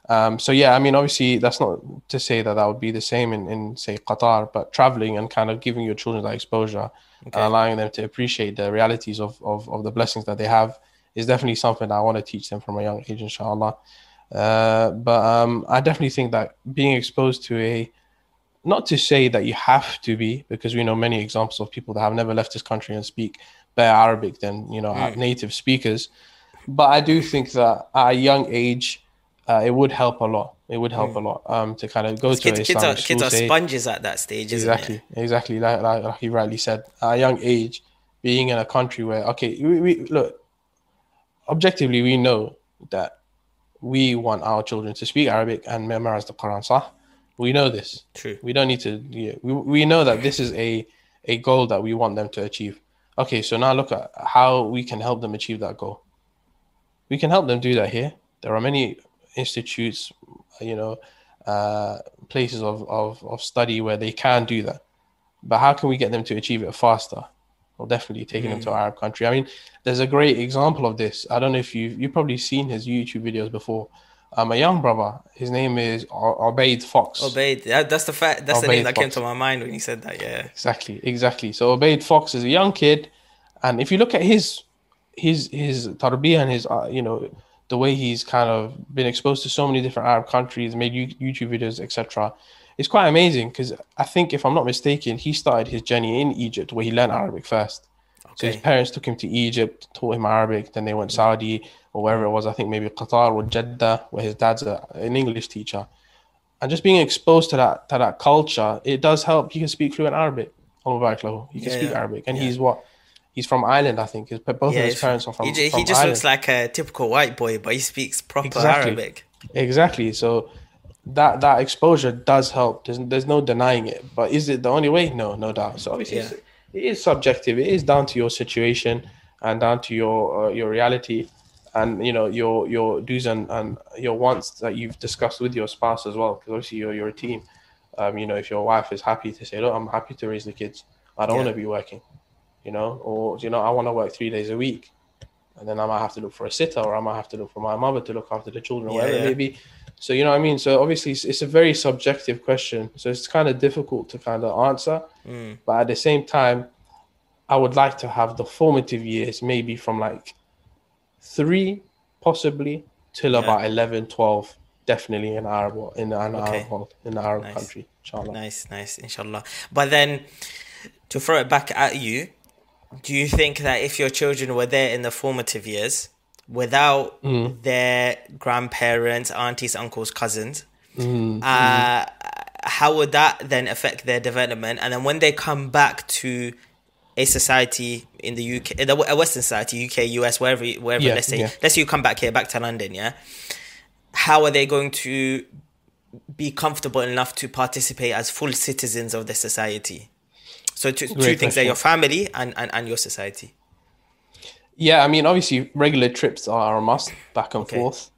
Um, so yeah, I mean, obviously that's not to say that that would be the same in, in say Qatar, but traveling and kind of giving your children that exposure okay. and allowing them to appreciate the realities of, of, of the blessings that they have is definitely something that I want to teach them from a young age, inshallah. Uh, but um, I definitely think that being exposed to a, not to say that you have to be, because we know many examples of people that have never left this country and speak better Arabic than you know mm. native speakers. But I do think that at a young age, uh, it would help a lot. It would help mm. a lot um, to kind of go to kids, kids are, kids are sponges at that stage. exactly, exactly. Like, like, like, you rightly said, at a young age, being in a country where okay, we, we look objectively, we know that we want our children to speak Arabic and memorize the Quran. Sah? We know this. True. We don't need to. Yeah, we we know that this is a a goal that we want them to achieve. Okay, so now look at how we can help them achieve that goal. We can help them do that here. There are many institutes, you know, uh, places of, of, of study where they can do that. But how can we get them to achieve it faster? Well, definitely taking mm. them to an Arab country. I mean, there's a great example of this. I don't know if you've you've probably seen his YouTube videos before. Um, a young brother. His name is Obaid Fox. Obaid. that's the fact. That's Obaid the name that Fox. came to my mind when you said that. Yeah. Exactly. Exactly. So Obaid Fox is a young kid, and if you look at his his his tarbiyah and his uh, you know the way he's kind of been exposed to so many different Arab countries, made YouTube videos, etc. It's quite amazing because I think, if I'm not mistaken, he started his journey in Egypt where he learned Arabic first. Okay. So his parents took him to Egypt, taught him Arabic. Then they went Saudi or wherever it was. I think maybe Qatar or Jeddah, where his dad's a, an English teacher. And just being exposed to that to that culture, it does help. He can speak fluent Arabic. He can yeah, speak Arabic, and yeah. he's what He's from Ireland, I think. His, both yeah, of his parents are from. He, from he just Ireland. looks like a typical white boy, but he speaks proper exactly. Arabic. Exactly. So that that exposure does help. There's there's no denying it. But is it the only way? No, no doubt. So obviously, yeah. it is subjective. It is down to your situation and down to your uh, your reality, and you know your your do's and, and your wants that you've discussed with your spouse as well. Because obviously you're you're a team. Um, you know, if your wife is happy to say, "Look, I'm happy to raise the kids. I don't yeah. want to be working," you know, or you know, I want to work three days a week, and then I might have to look for a sitter, or I might have to look for my mother to look after the children, yeah, whatever yeah. it may be. So you know what I mean. So obviously, it's, it's, a very subjective question, so it's kind of difficult to kind of answer. Mm. But at the same time, I would like to have the formative years, maybe from like three, possibly till yeah. about 11, 12 definitely in Arab in an okay. Arab world, in the Arab nice. country. Inshallah. Nice, nice, inshallah. But then to throw it back at you, do you think that if your children were there in the formative years without mm. their grandparents, aunties, uncles, cousins, mm. uh, how would that then affect their development? And then when they come back to a society in the UK, a Western society, UK, US, wherever, wherever, yeah, let's say, yeah. let's say you come back here, back to London, yeah. How are they going to be comfortable enough to participate as full citizens of the society? So two, two things there: your family and, and and your society. Yeah, I mean, obviously, regular trips are a must, back and okay. forth.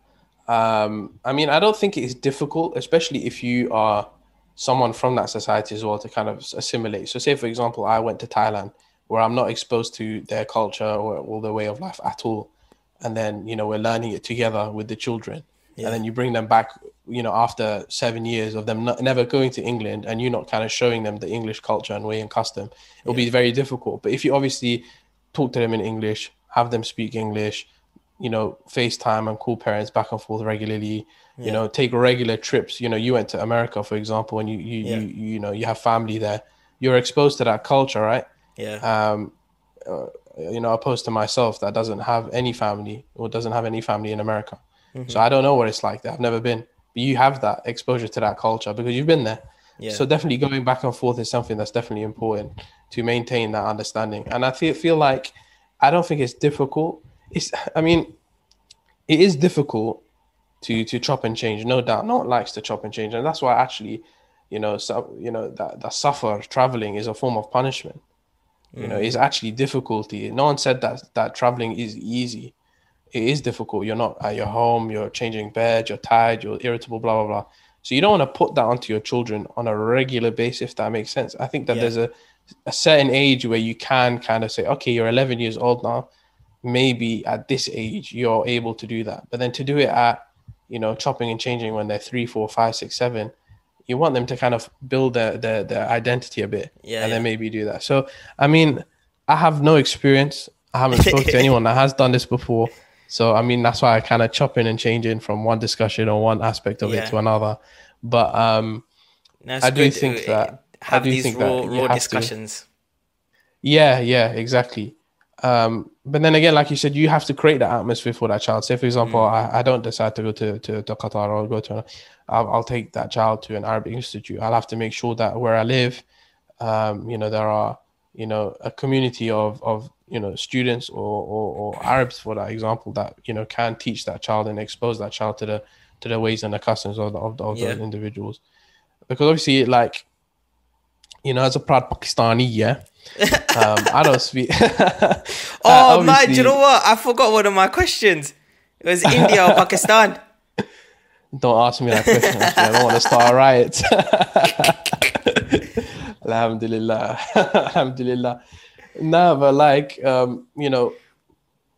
Um, I mean, I don't think it's difficult, especially if you are someone from that society as well, to kind of assimilate. So, say for example, I went to Thailand, where I'm not exposed to their culture or, or their way of life at all, and then you know we're learning it together with the children, Yeah. and then you bring them back, you know, after seven years of them not, never going to England, and you're not kind of showing them the English culture and way and custom, it'll be very difficult. But if you obviously talk to them in English, have them speak English, you know, FaceTime and call parents back and forth regularly. You know, take regular trips. You know, you went to America, for example, and you you Yeah. you, you know you have family there. You're exposed to that culture, right? Yeah. Um, uh, you know, opposed to myself that doesn't have any family or doesn't have any family in America. Mm-hmm. So I don't know what it's like there. I've never been. But you have that exposure to that culture because you've been there. Yeah. So definitely going back and forth is something that's definitely important to maintain that understanding. And I feel feel like I don't think it's difficult. It's I mean, it is difficult to to chop and change, no doubt. No one likes to chop and change, and that's why actually, you know, so you know that that safar traveling is a form of punishment. You know, it's actually difficulty. No one said that that traveling is easy. It is difficult. You're not at your home. You're changing bed. You're tired. You're irritable. Blah blah blah. So you don't want to put that onto your children on a regular basis. If that makes sense, I think that Yeah. there's a a certain age where you can kind of say, okay, you're 11 years old now. Maybe at this age you're able to do that, but then to do it at you know chopping and changing when they're three, four, five, six, seven, you want them to kind of build their their, their identity a bit, Yeah, and then maybe do that. So I mean, I have no experience. I haven't spoken to anyone that has done this before. So I mean, that's why I kind of chopping and changing from one discussion or one aspect of Yeah. it to another. But um, No, I do think that- uh, I have do these think that raw, you raw have to. discussions. Yeah, yeah, exactly. Um, but then again, like you said, you have to create the atmosphere for that child. Say, for example, I, I don't decide to go to, to, to Qatar or go to, I'll, I'll take that child to an Arabic institute. I'll have to make sure that where I live, um, you know, there are, you know, a community of, of you know, students or, or, or Arabs, for that example, that, you know, can teach that child and expose that child to the, to the ways and the customs of, the, of, the, of Yeah. those individuals. Because obviously, like, you know, as a proud Pakistani, yeah, um, I don't speak. Oh Uh, man, do you know what? I forgot one of my questions. It was India or Pakistan. Don't ask me that question. I don't want to start a riot. Alhamdulillah. Alhamdulillah. No, but like, um, you know,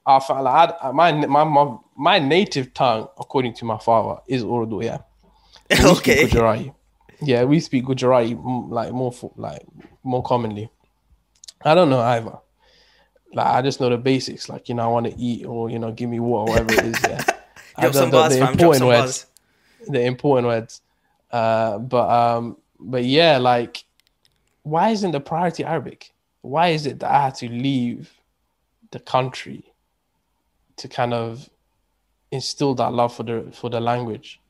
I felt like I, my, my, my, my native tongue, according to my father, is Urdu, yeah. We okay. Gujarati. Yeah, we speak Gujarati like more like more commonly. I don't know either. Like I just know the basics. Like you know, I want to eat or you know, give me water, whatever it is. Yeah, I don't know the important words. bars. The important words. Uh, but um, but yeah, like, why isn't the priority Arabic? Why is it that I had to leave the country to kind of instill that love for the for the language?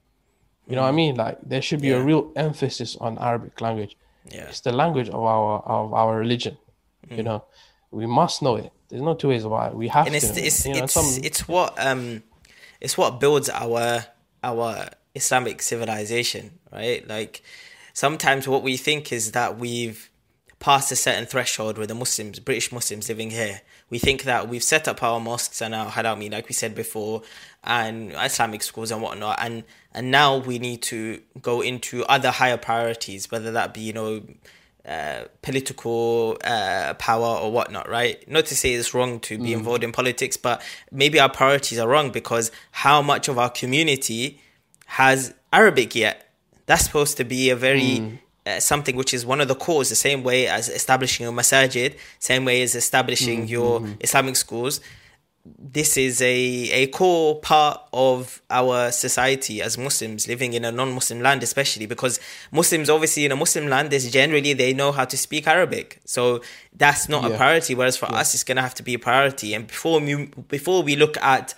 You know what I mean? Like there should be Yeah. a real emphasis on Arabic language. Yeah. It's the language of our of our religion. You know, we must know it. There's no two ways about it. We have Mm. and it's to. it's you know, it's, some- it's what um it's what builds our our Islamic civilization, right? Like sometimes what we think is that we've passed a certain threshold with the Muslims, British Muslims living here. We think that we've set up our mosques and our halami, like we said before, and Islamic schools and whatnot, and and now we need to go into other higher priorities, whether that be you know uh, political uh, power or whatnot, right? Not to say it's wrong to be involved in politics, but maybe our priorities are wrong because how much of our community has Arabic yet? That's supposed to be a very uh, something which is one of the cores, the same way as establishing a masajid, same way as establishing mm, your mm, mm. Islamic schools this is a, a core part of our society as Muslims living in a non-Muslim land, especially because Muslims obviously in a Muslim land is generally they know how to speak Arabic, so that's not a priority. Whereas for us, it's gonna have to be a priority. And before we before we look at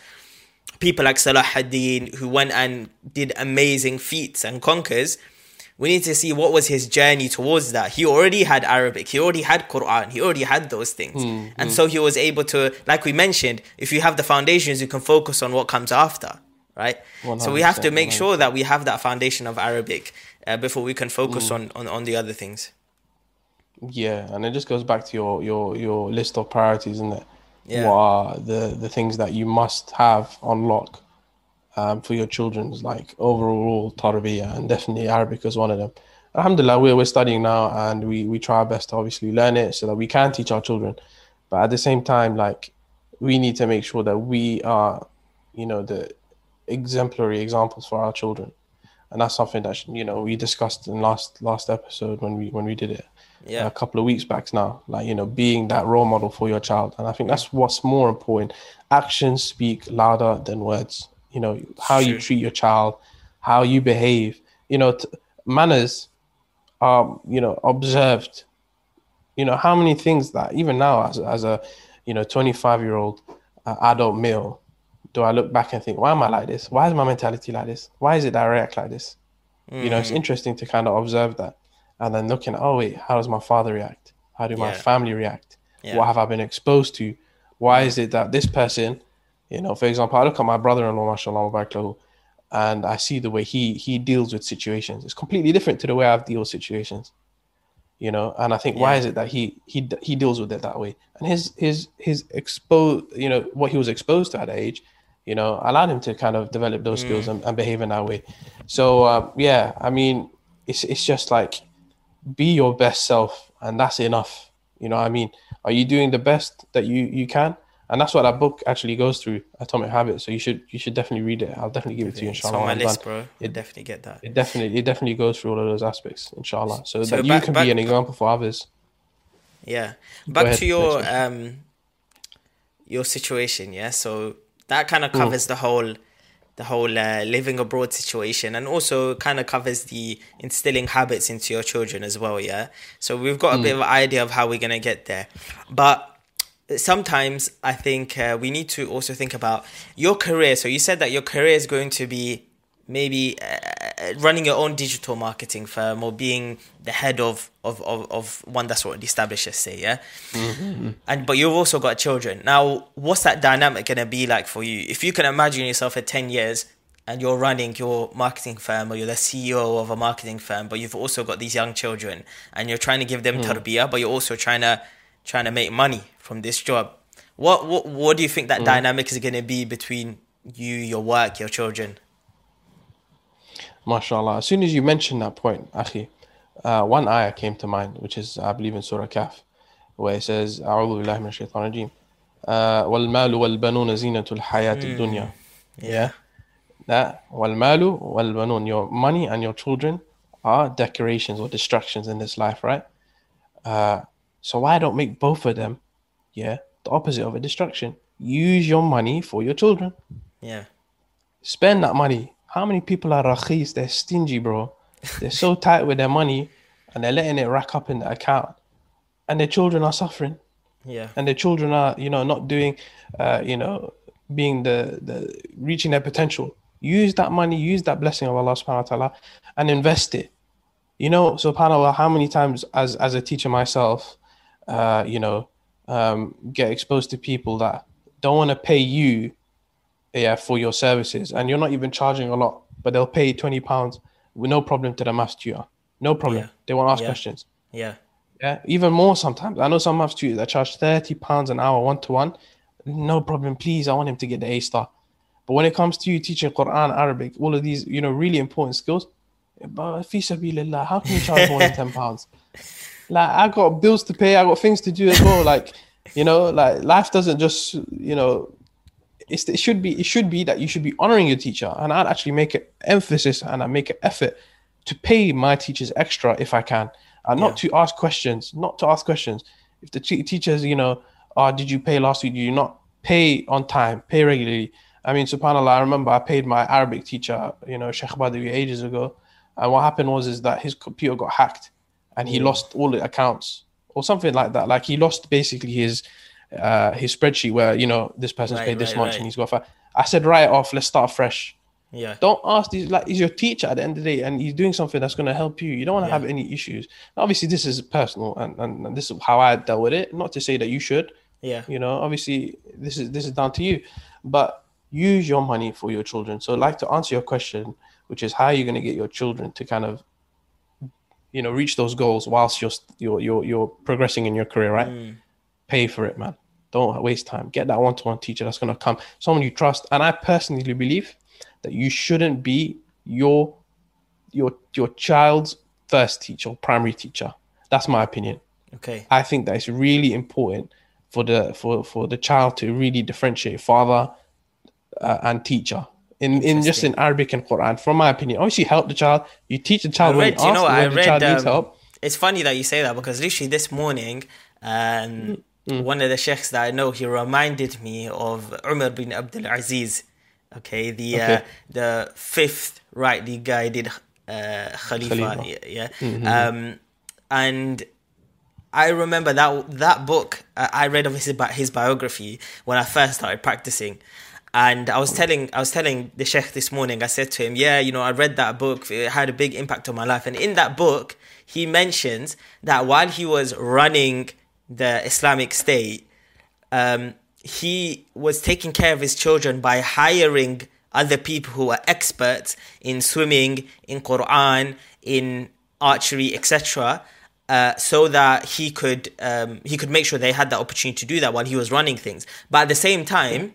people like Salah ad-Din who went and did amazing feats and conquers, we need to see what was his journey towards that. He already had Arabic, he already had Quran, he already had those things. Hmm, and hmm. so he was able to, like we mentioned, if you have the foundations, you can focus on what comes after, right? So we have to 100%, make sure that we have that foundation of Arabic uh, before we can focus hmm. on, on, on the other things. Yeah, and it just goes back to your your your list of priorities, isn't it? Yeah. What are the the things that you must have on lock um, for your children's like overall tarbiyah and definitely Arabic is one of them. Alhamdulillah, we're we're studying now and we we try our best to obviously learn it so that we can teach our children, but at the same time, like we need to make sure that we are, you know, the exemplary examples for our children, and that's something that you know we discussed in last last episode when we when we did it Yeah. a couple of weeks back now. Like you know, being that role model for your child, and I think that's what's more important. Actions speak louder than words. You know how you treat your child, how you behave. You know, t- manners are you know observed. You know how many things that even now as, as a you know 25 year old uh, adult male do i look back and think why am i like this? Why is my mentality like this? Why is it that i react like this? You know it's interesting to kind of observe that and then looking oh wait how does my father react? How do my Yeah. family react? Yeah. what have i been exposed to? Why is it that this person you know for example i look at my brother-in-law mashallah and i see the way he he deals with situations. It's completely different to the way i've dealt with situations you know and i think why is it that he he he deals with it that way? And his his his exposed you know what he was exposed to at that age you know allowed him to kind of develop those skills and, and behave in that way. So um, yeah i mean it's it's just like be your best self and that's enough. You know what i mean? Are you doing the best that you you can and that's what that book actually goes through atomic habits so you should you should definitely read it i'll definitely give it to you It's inshallah on my list, bro. You definitely get that. it definitely it definitely goes through all of those aspects inshallah so, So that back- you can back- be an example for others Yeah. Back ahead, to your um your situation, yeah. So that kind of Mm. covers the whole the whole uh, living abroad situation and also kind of covers the instilling habits into your children as well, yeah. So we've got a Mm. bit of an idea of how we're going to get there. But sometimes I think uh, we need to also think about your career. So you said that your career is going to be maybe uh, running your own digital marketing firm or being the head of of, of, of one that's already established, let's say, yeah. And but you've also got children. Now, what's that dynamic gonna be like for you? If you can imagine yourself at ten years and you're running your marketing firm or you're the CEO of a marketing firm, but you've also got these young children and you're trying to give them tarbiyah, but you're also trying to trying to make money from this job. What what what do you think that mm. dynamic is going to be between you, your work, your children? MashaAllah. As soon as you mentioned that point, Akhi, uh, one ayah came to mind, which is, I believe, in Surah Kahf, where it says, أعوذ بالله من الشيطان الرجيم uh, والمال والبنون زينة الحياة mm. الدنيا. Yeah. That, والمال والبنون, your money and your children are decorations or distractions in this life, right? Uh, so why don't make both of them yeah the opposite of a distraction use your money for your children Yeah. spend that money. How many people are rakhis? They're stingy, bro. They're so tight with their money and they're letting it rack up in the account. And their children are suffering. Yeah. And their children are, you know, not doing, uh, you know, being the, the reaching their potential. Use that money, use that blessing of Allah subhanahu wa ta'ala and invest it. You know, subhanAllah, how many times as, as a teacher myself, uh, you know, um, get exposed to people that don't want to pay you yeah for your services. And you're not even charging a lot but they'll pay 20 pounds with no problem to the maths tutor. No problem. Yeah. they won't ask Yeah. questions. Yeah. yeah even more sometimes. I know some maths tutors that charge 30 pounds an hour one to one no problem please. I want him to get the a star. But when it comes to you teaching quran arabic all of these you know really important skills but fi sabilillah, how can you charge more than 10 pounds like i got bills to pay i got things to do as well like you know like life doesn't just you know it's, it should be it should be that you should be honoring your teacher and i'd actually make an emphasis and i make an effort to pay my teachers extra if i can and not to ask questions not to ask questions. If the te- teachers you know oh did you pay last week? Did you not pay on time? Pay regularly? I mean subhanallah i remember i paid my arabic teacher you know sheikh badawi ages ago and what happened was is that his computer got hacked and he lost all the accounts or something like that like he lost basically his uh his spreadsheet where you know this person's Right, paid this right, much right. and he's got five. I said write it off. Let's start fresh. Yeah. Don't ask these like he's your teacher at the end of the day and he's doing something that's going to help you. You don't want to Yeah. have any issues. Obviously, this is personal and, and, and this is how I dealt with it. Not to say that you should. Yeah. You know, obviously this is this is down to you, but use your money for your children. So, like to answer your question, which is how are you going to get your children to kind of, you know, reach those goals whilst you're you're you're, you're progressing in your career, right? Mm. Pay for it, man. Don't waste time. Get that one-to-one teacher that's going to come, someone you trust. And I personally believe that you shouldn't be your your your child's first teacher or primary teacher. That's my opinion. Okay. I think that it's really important for the for for the child to really differentiate father uh, and teacher in in just in Arabic and Quran. From my opinion, obviously help the child. You teach the child I when read, you you know, I when the child read. needs Um, help. it's funny that you say that because literally this morning, um, Mm. one of the sheikhs that I know, he reminded me of Umar bin Abdul Aziz. Okay, the uh, Okay. the fifth rightly guided uh, Khalifa. Khalifa. Yeah, Mm-hmm. um, and I remember that that book. uh, I read obviously about his biography when I first started practicing, and I was telling I was telling the sheikh this morning. I said to him, "Yeah, you know, I read that book. It had a big impact on my life." And in that book, he mentions that while he was running the Islamic State, um, he was taking care of his children by hiring other people who were experts in swimming, in Quran, in archery, etc. Uh, so that he could um, he could make sure they had that opportunity to do that while he was running things. But at the same time,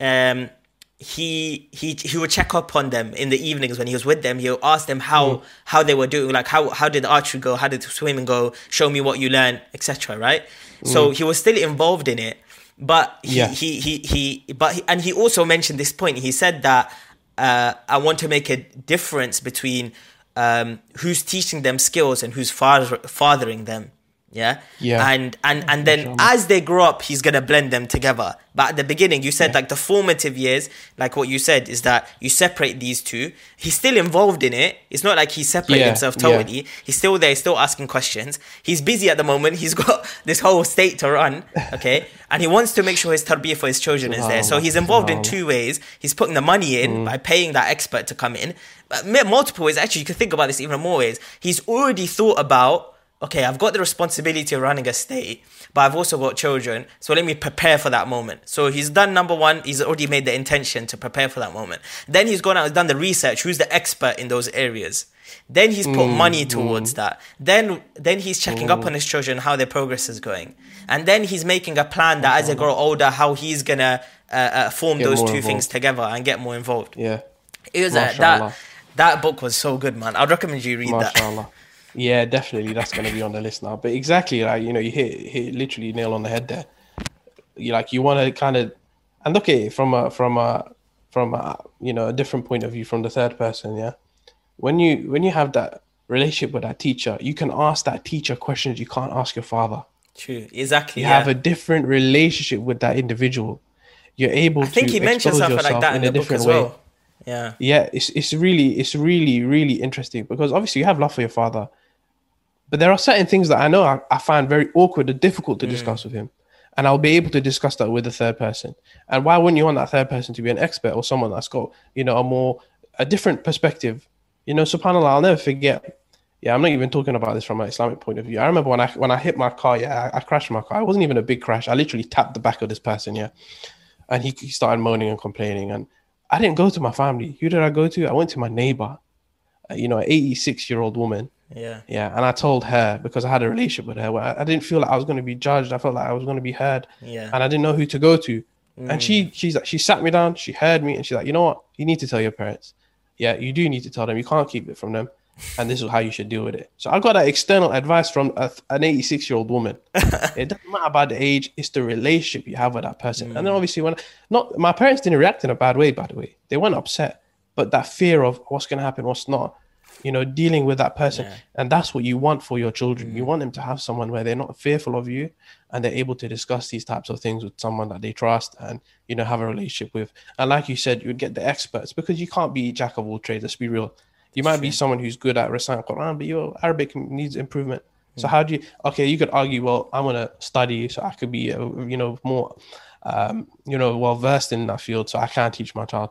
um, he he he would check up on them in the evenings when he was with them. He would ask them how how they were doing, like how how did archery go, how did swimming go, show me what you learned, etc. Right? So he was still involved in it, but he Yeah. he, he he but he, and he also mentioned this point. He said that uh, I want to make a difference between um, who's teaching them skills and who's father, fathering them. Yeah. Yeah. And and and then as they grow up, he's gonna blend them together. But at the beginning, you said like the formative years, like what you said, is that you separate these two. He's still involved in it. It's not like he separated Yeah, himself yeah. totally. He's still there, he's still asking questions. He's busy at the moment. He's got this whole state to run. Okay. and he wants to make sure his tarbiyah for his children is there. So he's involved in two ways. He's putting the money in by paying that expert to come in. But multiple ways. Actually, you can think about this even more ways. He's already thought about okay, I've got the responsibility of running a state, but I've also got children. So let me prepare for that moment. So he's done number one, he's already made the intention to prepare for that moment. Then he's gone out and done the research, who's the expert in those areas. Then he's put money towards that. Then then he's checking up on his children, how their progress is going. And then he's making a plan that as they grow older, how he's gonna uh, uh, form Get those two involved. things together and get more involved. Yeah. It was uh, that that book was so good, man. I'd recommend you read that. Yeah, definitely. That's going to be on the list now. But exactly, like you know, you hit hit literally nail on the head there. You like you want to kind of and look at it from a from a from a you know a different point of view from the third person. Yeah, when you when you have that relationship with that teacher, you can ask that teacher questions you can't ask your father. True, exactly. You yeah. have a different relationship with that individual. You're able I think to he mentioned something like that in, in a the book different as way. Yeah. yeah it's it's really it's really really interesting because obviously you have love for your father but there are certain things that i know i, I find very awkward and difficult Mm. to discuss with him. And i'll be able to discuss that with a third person. And why wouldn't you want that third person to be an expert or someone that's got you know a more a different perspective? You know subhanallah i'll never forget. Yeah i'm not even talking about this from an islamic point of view. I remember when i when i hit my car yeah i, I crashed my car. It wasn't even a big crash. I literally tapped the back of this person yeah. And he, he started moaning and complaining. And i didn't go to my family. Who did i go to? I went to my neighbor uh, you know an 86 year old woman Yeah. yeah and i told her because i had a relationship with her where i, I didn't feel like i was going to be judged. I felt like i was going to be heard. Yeah. and i didn't know who to go to. And she mm. she's like she sat me down she heard me and she's like you know what? You need to tell your parents. Yeah you do need to tell them. You can't keep it from them. And this is how you should deal with it. So i got that external advice from a, an 86 year old woman. It doesn't matter about the age it's the relationship you have with that person. And then mm. obviously when not my parents didn't react in a bad way by the way. They weren't upset but that fear of what's going to happen what's not you know dealing with that person Yeah. and that's what you want for your children you want them to have someone where they're not fearful of you and they're able to discuss these types of things with someone that they trust and you know have a relationship with and like you said you'd get the experts because you can't be jack of all trades let's be real you might be someone who's good at reciting Quran, but your Arabic needs improvement. So how do you? Okay, you could argue, well, I'm gonna study so I could be, uh, you know, more, um, you know, well versed in that field, so I can teach my child.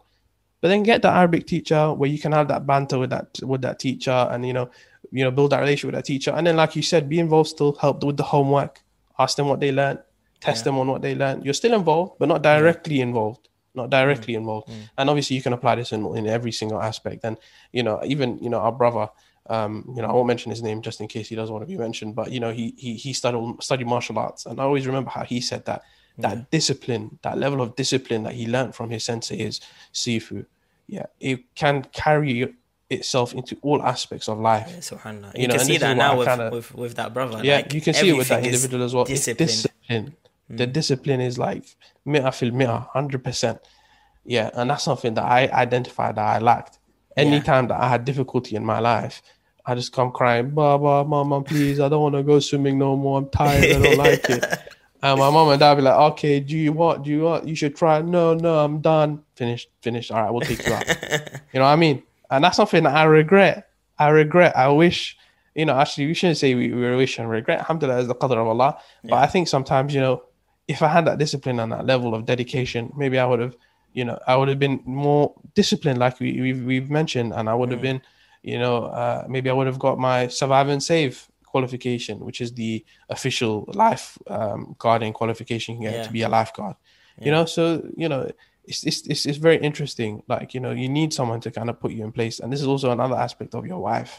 But then get the Arabic teacher where you can have that banter with that with that teacher, and you know, you know, build that relationship with that teacher, and then like you said, be involved still, help with the homework, ask them what they learned, test them on what they learned. You're still involved, but not mm. directly involved. Not mm. directly involved. Mm. And obviously, you can apply this in, in every single aspect. And you know, even you know, our brother, um, you know, I won't mention his name just in case he doesn't want to be mentioned. But you know, he he he studied studied martial arts, and I always remember how he said that that discipline, that level of discipline that he learned from his sensei is sifu. Yeah, it can carry itself into all aspects of life. Subhanallah. You You, know, can see that now with, kinda- with with that brother. Yeah, like, you can see it with that individual as well. Discipline. discipline. The mm. discipline is like mi'a fil hundred percent. Yeah, and that's something that I identified that I lacked. Anytime that I had difficulty in my life, I just come crying, Baba, Mama, please, I don't want to go swimming no more. I'm tired. I don't like it. And my mom and dad be like, okay, do you want? Do you want? You should try. No, no, I'm done. Finished, finished. All right, we'll take you out. you know what I mean? And that's something that I regret. I regret. I wish, you know, actually, we shouldn't say we, we wish and regret. Alhamdulillah is the qadr of Allah. But I think sometimes, you know, if I had that discipline and that level of dedication, maybe I would have, you know, I would have been more disciplined, like we, we've, we've mentioned, and I would have been, you know, uh, maybe I would have got my survive and save qualification, which is the official life um, guarding qualification you get Yeah. to be a lifeguard. You know, so you know, it's, it's it's it's very interesting. Like you know, you need someone to kind of put you in place, and this is also another aspect of your wife.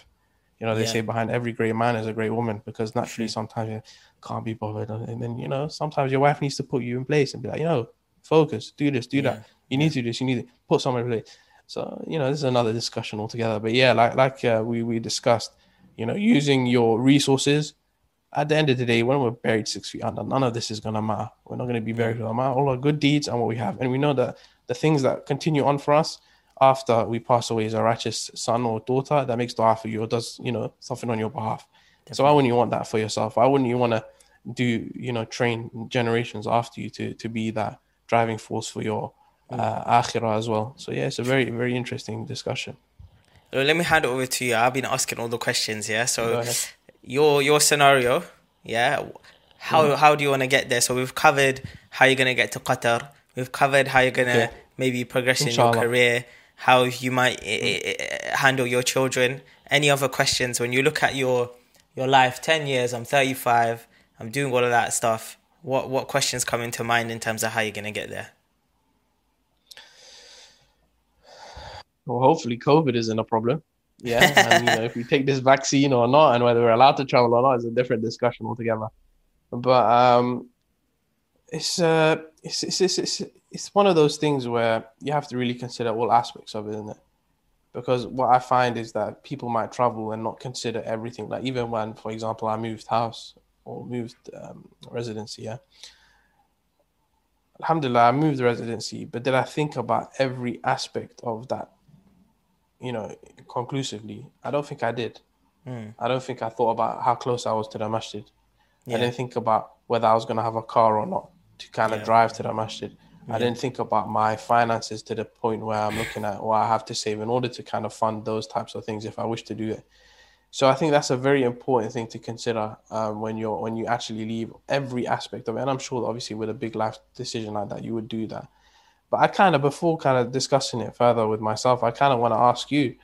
You know, they Yeah. say behind every great man is a great woman because naturally sometimes you can't be bothered, and then you know sometimes your wife needs to put you in place and be like, you know, focus, do this, do Yeah. that. You need to do this. You need to put someone in place. So you know, this is another discussion altogether. But yeah, like like uh, we we discussed, you know, using your resources. At the end of the day, when we're buried six feet under, none of this is gonna matter. We're not gonna be buried with matter. All our good deeds and what we have, and we know that the things that continue on for us after we pass away is a righteous son or daughter that makes dua for you or does you know something on your behalf. So why wouldn't you want that for yourself? Why wouldn't you want to do you know train generations after you to to be that driving force for your uh, akhirah as well? So yeah, it's a very very interesting discussion. Well, let me hand it over to you. I've been asking all the questions, yeah. So your your scenario, yeah. How Mm-hmm. how do you want to get there? So we've covered how you're gonna get to Qatar. We've covered how you're gonna Okay. maybe progress in Inshallah. your career. How you might eh, handle your children. Any other questions when you look at your your life? Ten years. I'm 35. I'm doing all of that stuff. What what questions come into mind in terms of how you're gonna get there? Well, hopefully COVID isn't a problem. Yeah, and you know if we take this vaccine or not, and whether we're allowed to travel or not is a different discussion altogether. But um, it's uh, it's it's it's it's, it's one of those things where you have to really consider all aspects of it, isn't it? Because what I find is that people might travel and not consider everything. Like even when, for example, I moved house or moved um, residency, yeah. Alhamdulillah, I moved residency, but did I think about every aspect of that you know, conclusively, I don't think I did. I don't think I thought about how close I was to the masjid. I didn't think about whether I was going to have a car or not to kind of Yeah. drive to the masjid. I didn't think about my finances to the point where I'm looking at what I have to save in order to kind of fund those types of things if I wish to do it. So I think that's a very important thing to consider um, when you're when you actually leave every aspect of it. And I'm sure, obviously, with a big life decision like that, you would do that. But I kind of, before kind of discussing it further with myself, I kind of want to ask you,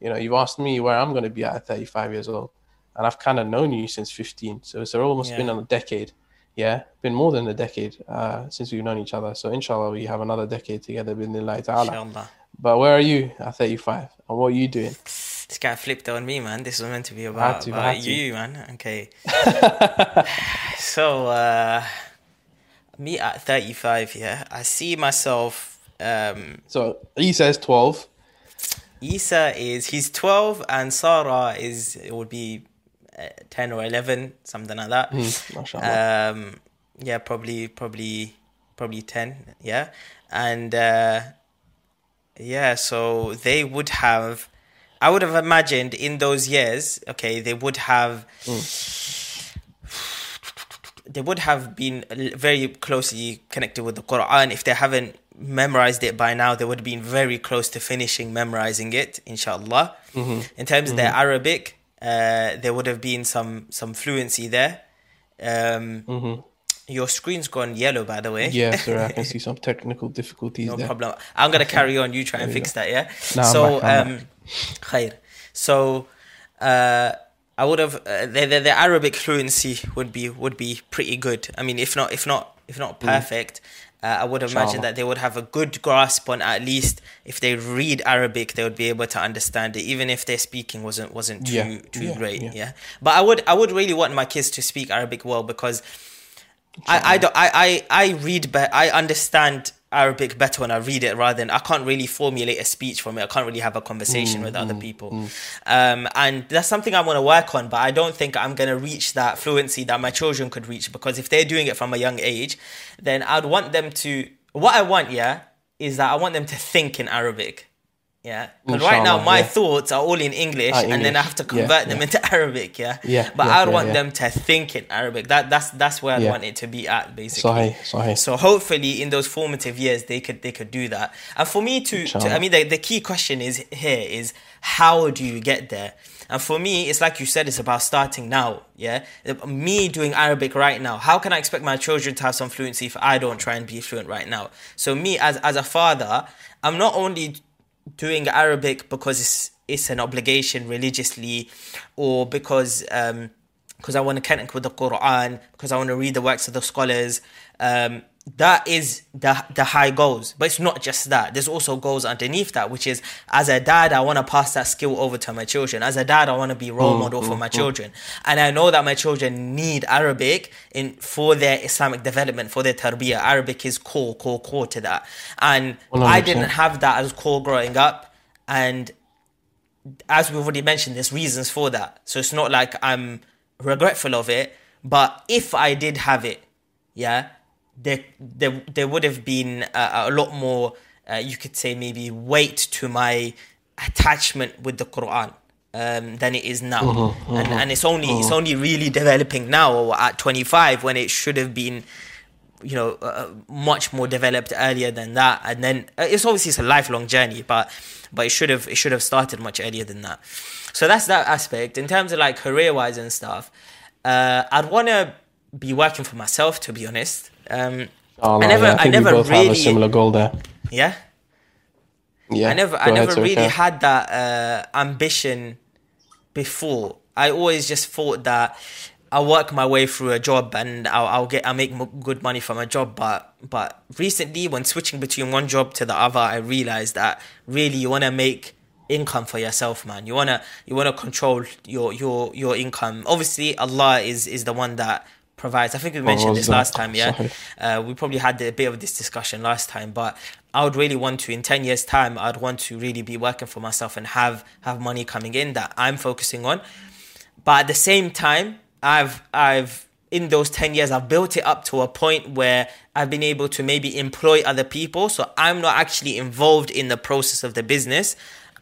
you know, you've asked me where I'm going to be at 35 years old, and I've kind of known you since 15. So it's almost Yeah. been a decade. Yeah, been more than a decade uh, since we've known each other. So inshallah, we have another decade together. Bismillah ta'ala. Inshallah. But where are you at 35? And what are you doing? This guy flipped on me, man. This was meant to be about, to, about you, man. Okay. so, uh, me at 35, yeah, I see myself. Um, So he says 12. Isa is, he's 12, and Sarah is, it would be uh, 10 or 11, something like that. Mashallah. Um, yeah, probably, probably, probably 10, yeah. And, uh, yeah, so they would have, I would have imagined in those years, okay, they would have, they would have been very closely connected with the Quran. If they haven't memorized it by now, they would have been very close to finishing memorizing it, inshallah. In terms of their Arabic, uh, there would have been some some fluency there. Um, Your screen's gone yellow, by the way. Yeah, sorry, I can see some technical difficulties No there. problem. I'm gonna carry on. You try and fix that, yeah. No, I'm so, back, I'm um, khair. So, uh, I would have uh, the, the the Arabic fluency would be would be pretty good. I mean, if not if not if not perfect, uh, I would imagine Mm. That they would have a good grasp on at least if they read Arabic, they would be able to understand it, even if their speaking wasn't wasn't too Yeah, too yeah, great. yeah. Yeah. But I would I would really want my kids to speak Arabic well because I, I don't I, I I read but I understand Arabic better when I read it rather than I can't really formulate a speech from it. I can't really have a conversation Mm, with other people. Um, and that's something I want to work on, but I don't think I'm going to reach that fluency that my children could reach because if they're doing it from a young age, then I'd want them to. What I want, yeah, is that I want them to think in Arabic. Yeah, because right now my yeah. thoughts are all in English, Ah, and then I have to Yeah, convert them yeah. into Arabic. Yeah, Yeah, But yeah, want them to think in Arabic. That that's that's where I want it to be at, basically. Sahih, Sahih. So hopefully, in those formative years, they could they could do that. And for me to, to I mean, the, the key question is here is how do you get there? And for me, it's like you said, it's about starting now. Yeah, me doing Arabic right now. How can I expect my children to have some fluency if I don't try and be fluent right now? So me as as a father, I'm not only doing Arabic because it's it's an obligation religiously, or because um because I want to connect with the Quran, because I want to read the works of the scholars. Um, that is the the high goals, but it's not just that. There's also goals underneath that, which is as a dad, I want to pass that skill over to my children. As a dad, I want to be role model for my children, and I know that my children need Arabic in for their Islamic development, for their tarbiyah. Arabic is core, core, core to that, and I 100%. didn't have that as core growing up, and as we've already mentioned, there's reasons for that. So it's not like I'm regretful of it. But if I did have it, yeah, there there there would have been a, a lot more. Uh, you could say maybe weight to my attachment with the Quran um, than it is now, and and it's only it's only really developing now at 25 when it should have been you know uh, much more developed earlier than that. And then uh, it's obviously it's a lifelong journey but but it should have it should have started much earlier than that. So that's that aspect. In terms of like career wise and stuff uh, i'd want to be working for myself to be honest um Oh, I never- yeah, I think never both have really- a similar goal there. yeah Yeah, I never, I never sir, really had that uh, ambition before. I always just thought that I'll work my way through a job and I'll, I'll get, I'll make m- good money from a job. But, but recently, when switching between one job to the other, I realized that really you want to make income for yourself, man. You wanna, you wanna control your, your, your income. Obviously, Allah is is the one that provides. I think we mentioned this last time, yeah. Uh, we probably had a bit of this discussion last time, but I would really want to in ten years' time. I'd want to really be working for myself and have have money coming in that I'm focusing on. But at the same time, I've I've in those 10 years I've built it up to a point where I've been able to maybe employ other people so I'm not actually involved in the process of the business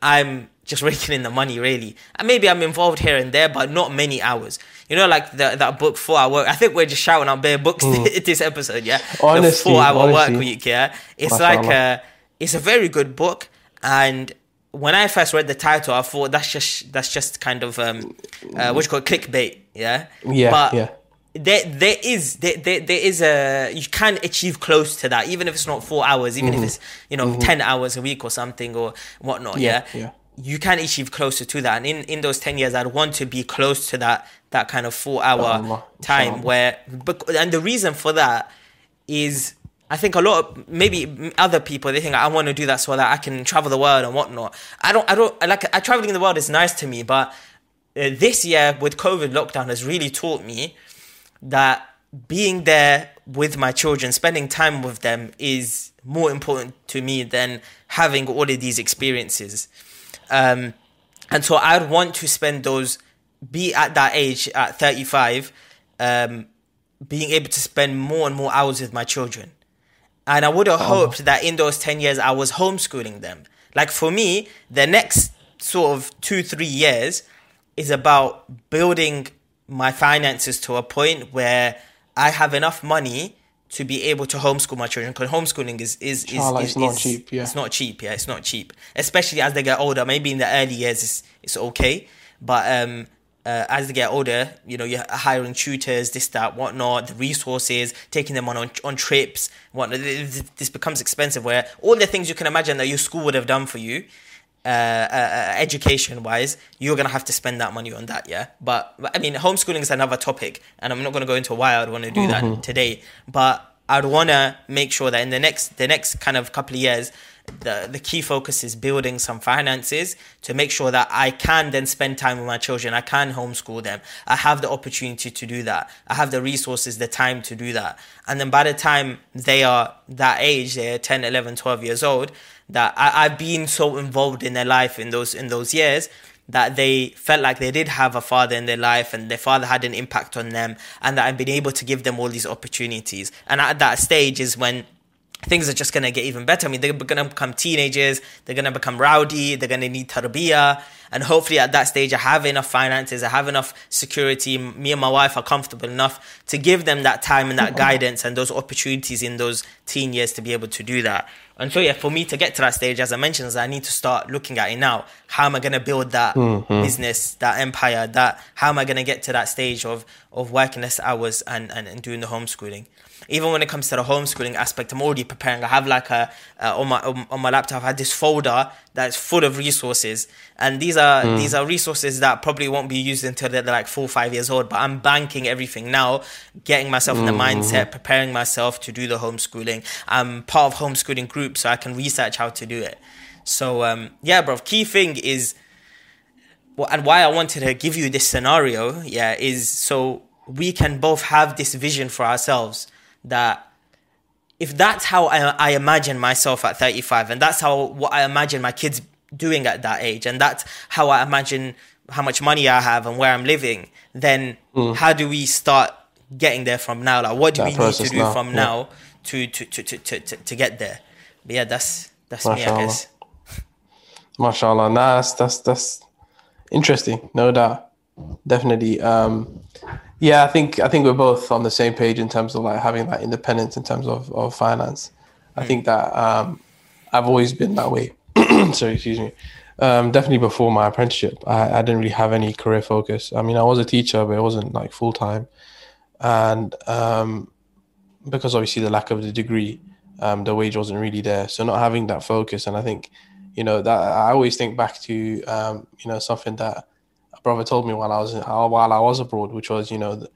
I'm just raking in the money really and maybe I'm involved here and there but not many hours you know like the, that book four hour I think we're just shouting out bare books this episode yeah the Honestly, four hour work honestly. week yeah it's Mashallah. like a it's a very good book and when I first read the title, I thought that's just that's just kind of um, uh, what you call it, clickbait, yeah. Yeah, but yeah. There, there is there, there, there is a you can achieve close to that even if it's not four hours even Mm-hmm. if it's you know 10 hours a week or something or whatnot yeah, Yeah, yeah. you can achieve closer to that and in, in those 10 years i'd want to be close to that that kind of four hour Inshallah, time inshallah. where bec- and the reason for that is I think a lot of maybe other people they think I want to do that so that I can travel the world and whatnot. I don't. I don't. Like. I, traveling the world is nice to me, but uh, this year with COVID lockdown has really taught me that being there with my children, spending time with them, is more important to me than having all of these experiences. Um, and so I'd want to spend those, be at that age at 35, um, being able to spend more and more hours with my children. And I would have hoped that in those 10 years, I was homeschooling them. Like for me, the next sort of two, three years is about building my finances to a point where I have enough money to be able to homeschool my children. Because homeschooling is, is, is, is, it's not is- cheap, yeah. It's not cheap, yeah, it's not cheap. Especially as they get older. Maybe in the early years, it's, it's okay. But um, uh, as they get older, you know, you're hiring tutors, this, that, whatnot, the resources, taking them on, on, on trips, whatnot. This becomes expensive where all the things you can imagine that your school would have done for you, uh, uh, uh, education wise, you're going to have to spend that money on that, yeah? But, I mean, homeschooling is another topic, and I'm not going to go into why I'd want to do that today. But I'd want to make sure that in the next the next kind of couple of years, the the key focus is building some finances to make sure that I can then spend time with my children. I can homeschool them. I have the opportunity to do that. I have the resources, the time to do that. And then by the time they are that age, they're 10, 11, 12 years old, that I, I've been so involved in their life in those in those years that they felt like they did have a father in their life and their father had an impact on them and that I've been able to give them all these opportunities. And at that stage is when things are just going to get even better. I mean, they're going to become teenagers, they're going to become rowdy, they're going to need tarbiyah. And hopefully at that stage, I have enough finances, I have enough security. Me and my wife are comfortable enough to give them that time and that oh, guidance and those opportunities in those teen years to be able to do that. And so, yeah, for me to get to that stage, as I mentioned, I need to start looking at it now. How am I going to build that mm-hmm. business, that empire? That how am I going to get to that stage of of working less hours and, and, and doing the homeschooling? Even when it comes to the homeschooling aspect, I'm already preparing. I have like a uh, on my on my laptop. I had this folder that's full of resources, and these are mm. these are resources that probably won't be used until they're like four five years old. But I'm banking everything now, getting myself in the mm-hmm. mindset, preparing myself to do the homeschooling. I'm part of homeschooling group, so I can research how to do it. So um, yeah, bro. Key thing is, well, and why I wanted to give you this scenario, yeah, is so we can both have this vision for ourselves that if that's how I, I imagine myself at 35 and that's how what I imagine my kids doing at that age and that's how I imagine how much money I have and where I'm living, then mm. how do we start getting there from now? Like what do that we need to do now. from yeah. now to, to, to, to, to, to get there? But yeah, that's that's Mashallah. me, I guess. Mashallah. Nah, that's that's that's interesting, no doubt. Definitely. Um yeah, I think I think we're both on the same page in terms of like having that independence in terms of, of finance. I hmm. think that um, I've always been that way. Sorry, excuse me. Um, definitely before my apprenticeship, I, I, didn't really have any career focus. I mean, I was a teacher, but it wasn't like full time, and um, because obviously the lack of the degree, um, the wage wasn't really there. So not having that focus, and I think, you know, that I always think back to, um, you know, something that brother told me while I was uh, while I was abroad, which was you know,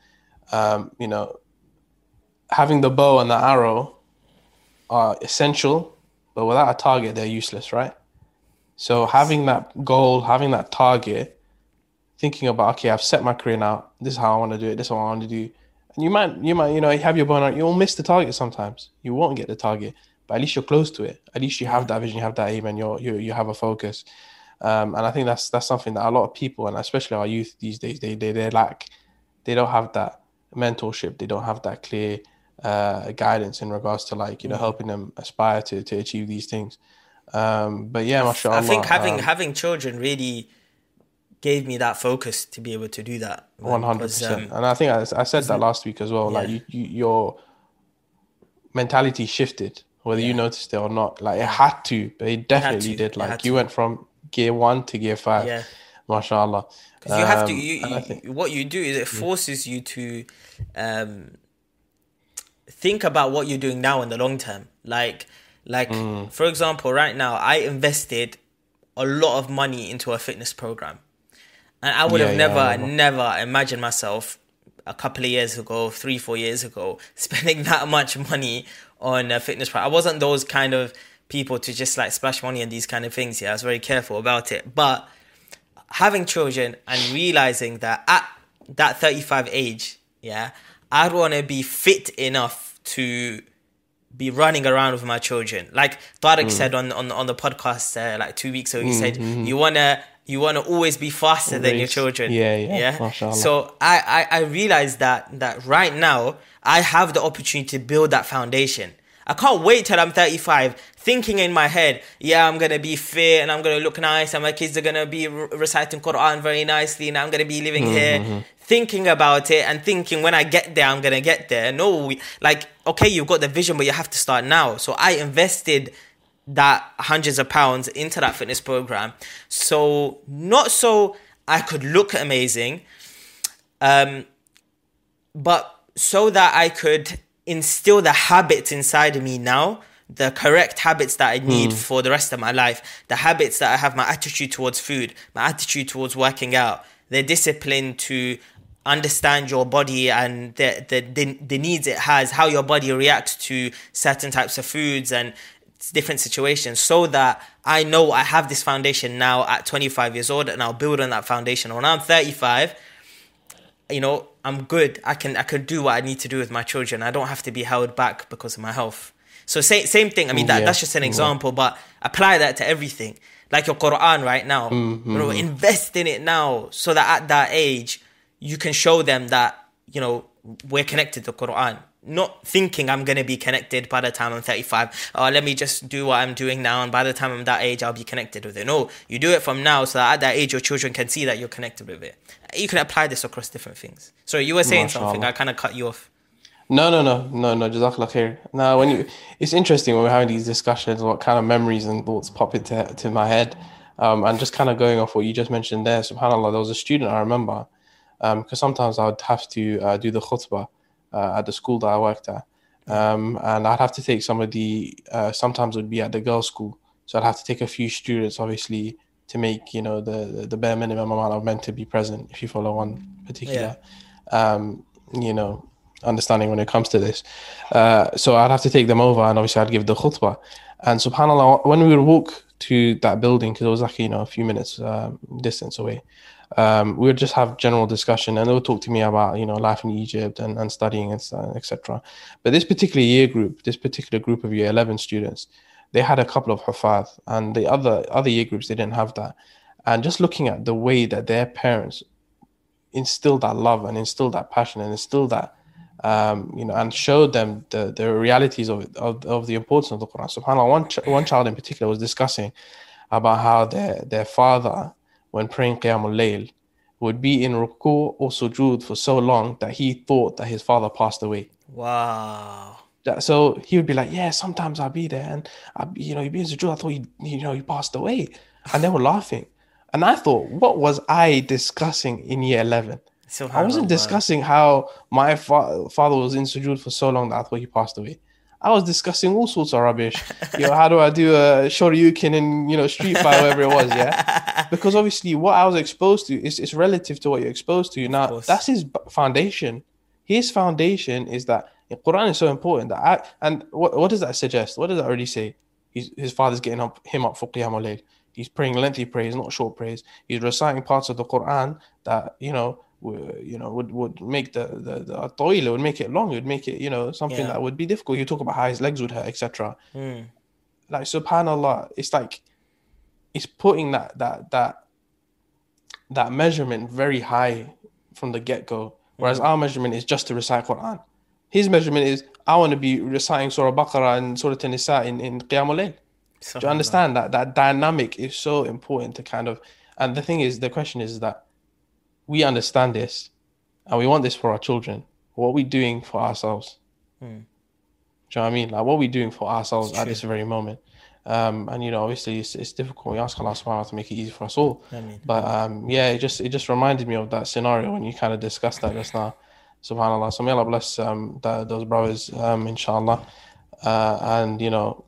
um, you know, having the bow and the arrow are essential, but without a target, they're useless, right? So having that goal, having that target, thinking about okay, I've set my career now. This is how I want to do it. This is what I want to do. And you might, you might, you know, have your bow. and You'll miss the target sometimes. You won't get the target, but at least you're close to it. At least you have that vision, you have that aim, and you're you you have a focus. Um, and I think that's that's something that a lot of people, and especially our youth these days, they they they lack. They don't have that mentorship. They don't have that clear uh, guidance in regards to like you know mm. helping them aspire to to achieve these things. Um, but yeah, mashallah. I think having um, having children really gave me that focus to be able to do that. One hundred percent. Um, and I think I, I said that last week as well. Yeah. Like you, you, your mentality shifted, whether yeah. you noticed it or not. Like it had to, but it definitely it did. Like you went from gear one to gear five. Yeah. MashaAllah. Because you um, have to, um, you, you think, what you do is it forces you to um, think about what you're doing now in the long term. Like, like mm. for example, right now I invested a lot of money into a fitness program, and I would yeah, have never, yeah, never imagined myself a couple of years ago, three, four years ago, spending that much money on a fitness program. I wasn't those kind of people to just like splash money on these kind of things. Yeah, I was very careful about it. But having children and realizing that at that 35 age, yeah, I'd want to be fit enough to be running around with my children. Like Tariq mm. said on, on on the podcast uh, like two weeks ago, he mm, said mm-hmm. you wanna you wanna always be faster than your children. Yeah, yeah. yeah? So I, I I realized that that right now I have the opportunity to build that foundation. I can't wait till I'm 35 thinking in my head, yeah, I'm gonna be fit and I'm gonna look nice and my kids are gonna be re- reciting Quran very nicely and I'm gonna be living mm-hmm. here. Thinking about it and thinking when I get there, I'm gonna get there. No, like, okay, you've got the vision, but you have to start now. So I invested that hundreds of pounds into that fitness program. So, not so I could look amazing, um, but so that I could instill the habits inside of me now the correct habits that I need mm. for the rest of my life, the habits that I have, my attitude towards food, my attitude towards working out, the discipline to understand your body and the, the, the, the needs it has, how your body reacts to certain types of foods and different situations so that I know I have this foundation now at 25 years old and I'll build on that foundation. When I'm 35, you know, I'm good. I can I can do what I need to do with my children. I don't have to be held back because of my health. So same same thing. I mean that, Yeah. that's just an example, but apply that to everything. Like your Quran right now. Mm-hmm. You know, invest in it now so that at that age you can show them that, you know, we're connected to Quran. Not thinking I'm gonna be connected by the time I'm 35. Oh, let me just do what I'm doing now, and by the time I'm that age, I'll be connected with it. No, you do it from now, so that at that age, your children can see that you're connected with it. You can apply this across different things. So you were saying something. I kind of cut you off. No, no, no, no, no. Jazakallah khair. Now, when you, it's interesting when we're having these discussions, what kind of memories and thoughts pop into to my head, um, and just kind of going off what you just mentioned there. Subhanallah, there was a student I remember, because sometimes I would have to uh, do the khutbah uh, at the school that I worked at, um, and I'd have to take some of the. Uh, sometimes it would be at the girls' school, so I'd have to take a few students, obviously, to make you know the the, bare minimum amount of men to be present. If you follow one particular, um, you know understanding when it comes to this. Uh, so I'd have to take them over and obviously I'd give the khutbah. And subhanAllah, when we would walk to that building, because it was like, you know, a few minutes um, distance away, um, we would just have general discussion and they would talk to me about, you know, life in Egypt and, and studying and etc. But this particular year group, this particular group of year 11 students, they had a couple of hafaz and the other, other year groups, they didn't have that. And just looking at the way that their parents instilled that love and instilled that passion and instilled that um, you know, and showed them the, the realities of, of of the importance of the Quran. Subhanallah, one ch- one child in particular was discussing about how their their father, when praying Qiyamul Layl, would be in ruku or sujood for so long that he thought that his father passed away. Wow. That, so he would be like, "Yeah, sometimes I'll be there, and I, you know, he'd be in sujood. I thought he, you know, he passed away," and they were laughing. And I thought, what was I discussing in year eleven? I wasn't discussing how my fa- father was in sujood for so long that I thought he passed away. I was discussing all sorts of rubbish. you know, how do I do a shoryuken and you know street fight, whatever it was, yeah. Because obviously, what I was exposed to is is relative to what you're exposed to. Now, that's his foundation. His foundation is that the Quran is so important that I and what what does that suggest? What does that already say? He's, his father's getting up him up for qiyamul. He's praying lengthy prayers, not short prayers. He's reciting parts of the Quran that you know you know would would make the the the toilet would make it long. It would make it you know something Yeah. that would be difficult. You talk about how his legs would hurt, etc. Hmm. Like Subhanallah, it's like it's putting that that that that measurement very high from the get go. Whereas our measurement is just to recite Quran. His measurement is I want to be reciting Surah Baqarah and Surah An-Nisa in in Qiyamul Layl. Do you understand that that dynamic is so important to kind of and the thing is the question is that we understand this and we want this for our children. What are we doing for ourselves? Hmm. Do you know what I mean? Like what are we doing for ourselves at this very moment? Um, and you know, obviously it's, it's difficult. We ask Allah subhanahu to make it easy for us all. I mean, But um, yeah, it just it just reminded me of that scenario when you kind of discussed that just now. Subhanallah. So may Allah bless um, that, those brothers, um, inshallah. Uh, and you know,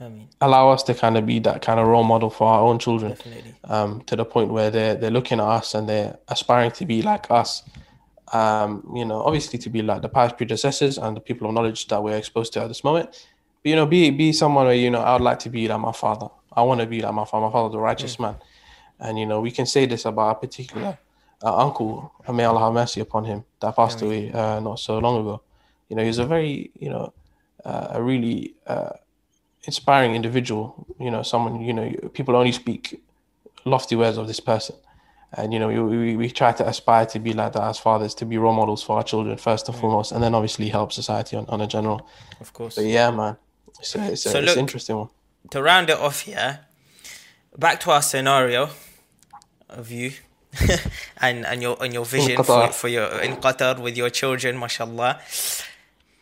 I mean, allow us to kind of be that kind of role model for our own children definitely. um, to the point where they're they're looking at us and they're aspiring to be like us. Um, you know, obviously to be like the past predecessors and the people of knowledge that we're exposed to at this moment. But you know, be be someone where you know I would like to be like my father. I want to be like my father. My father's a righteous man, and you know we can say this about a particular uh, uncle. May Allah have mercy upon him that passed away uh, not so long ago. You know, he was a very you know uh, a really uh, inspiring individual. You know, someone you know people only speak lofty words of this person. And you know, we, we, try to aspire to be like that as fathers, to be role models for our children first and mm. foremost, and then obviously help society on, on a general. Of course. But yeah, man, it's a, it's, a, So it's look- an interesting one. to round it off here, back to our scenario of you and and your and your vision for, for your in Qatar with your children, mashallah.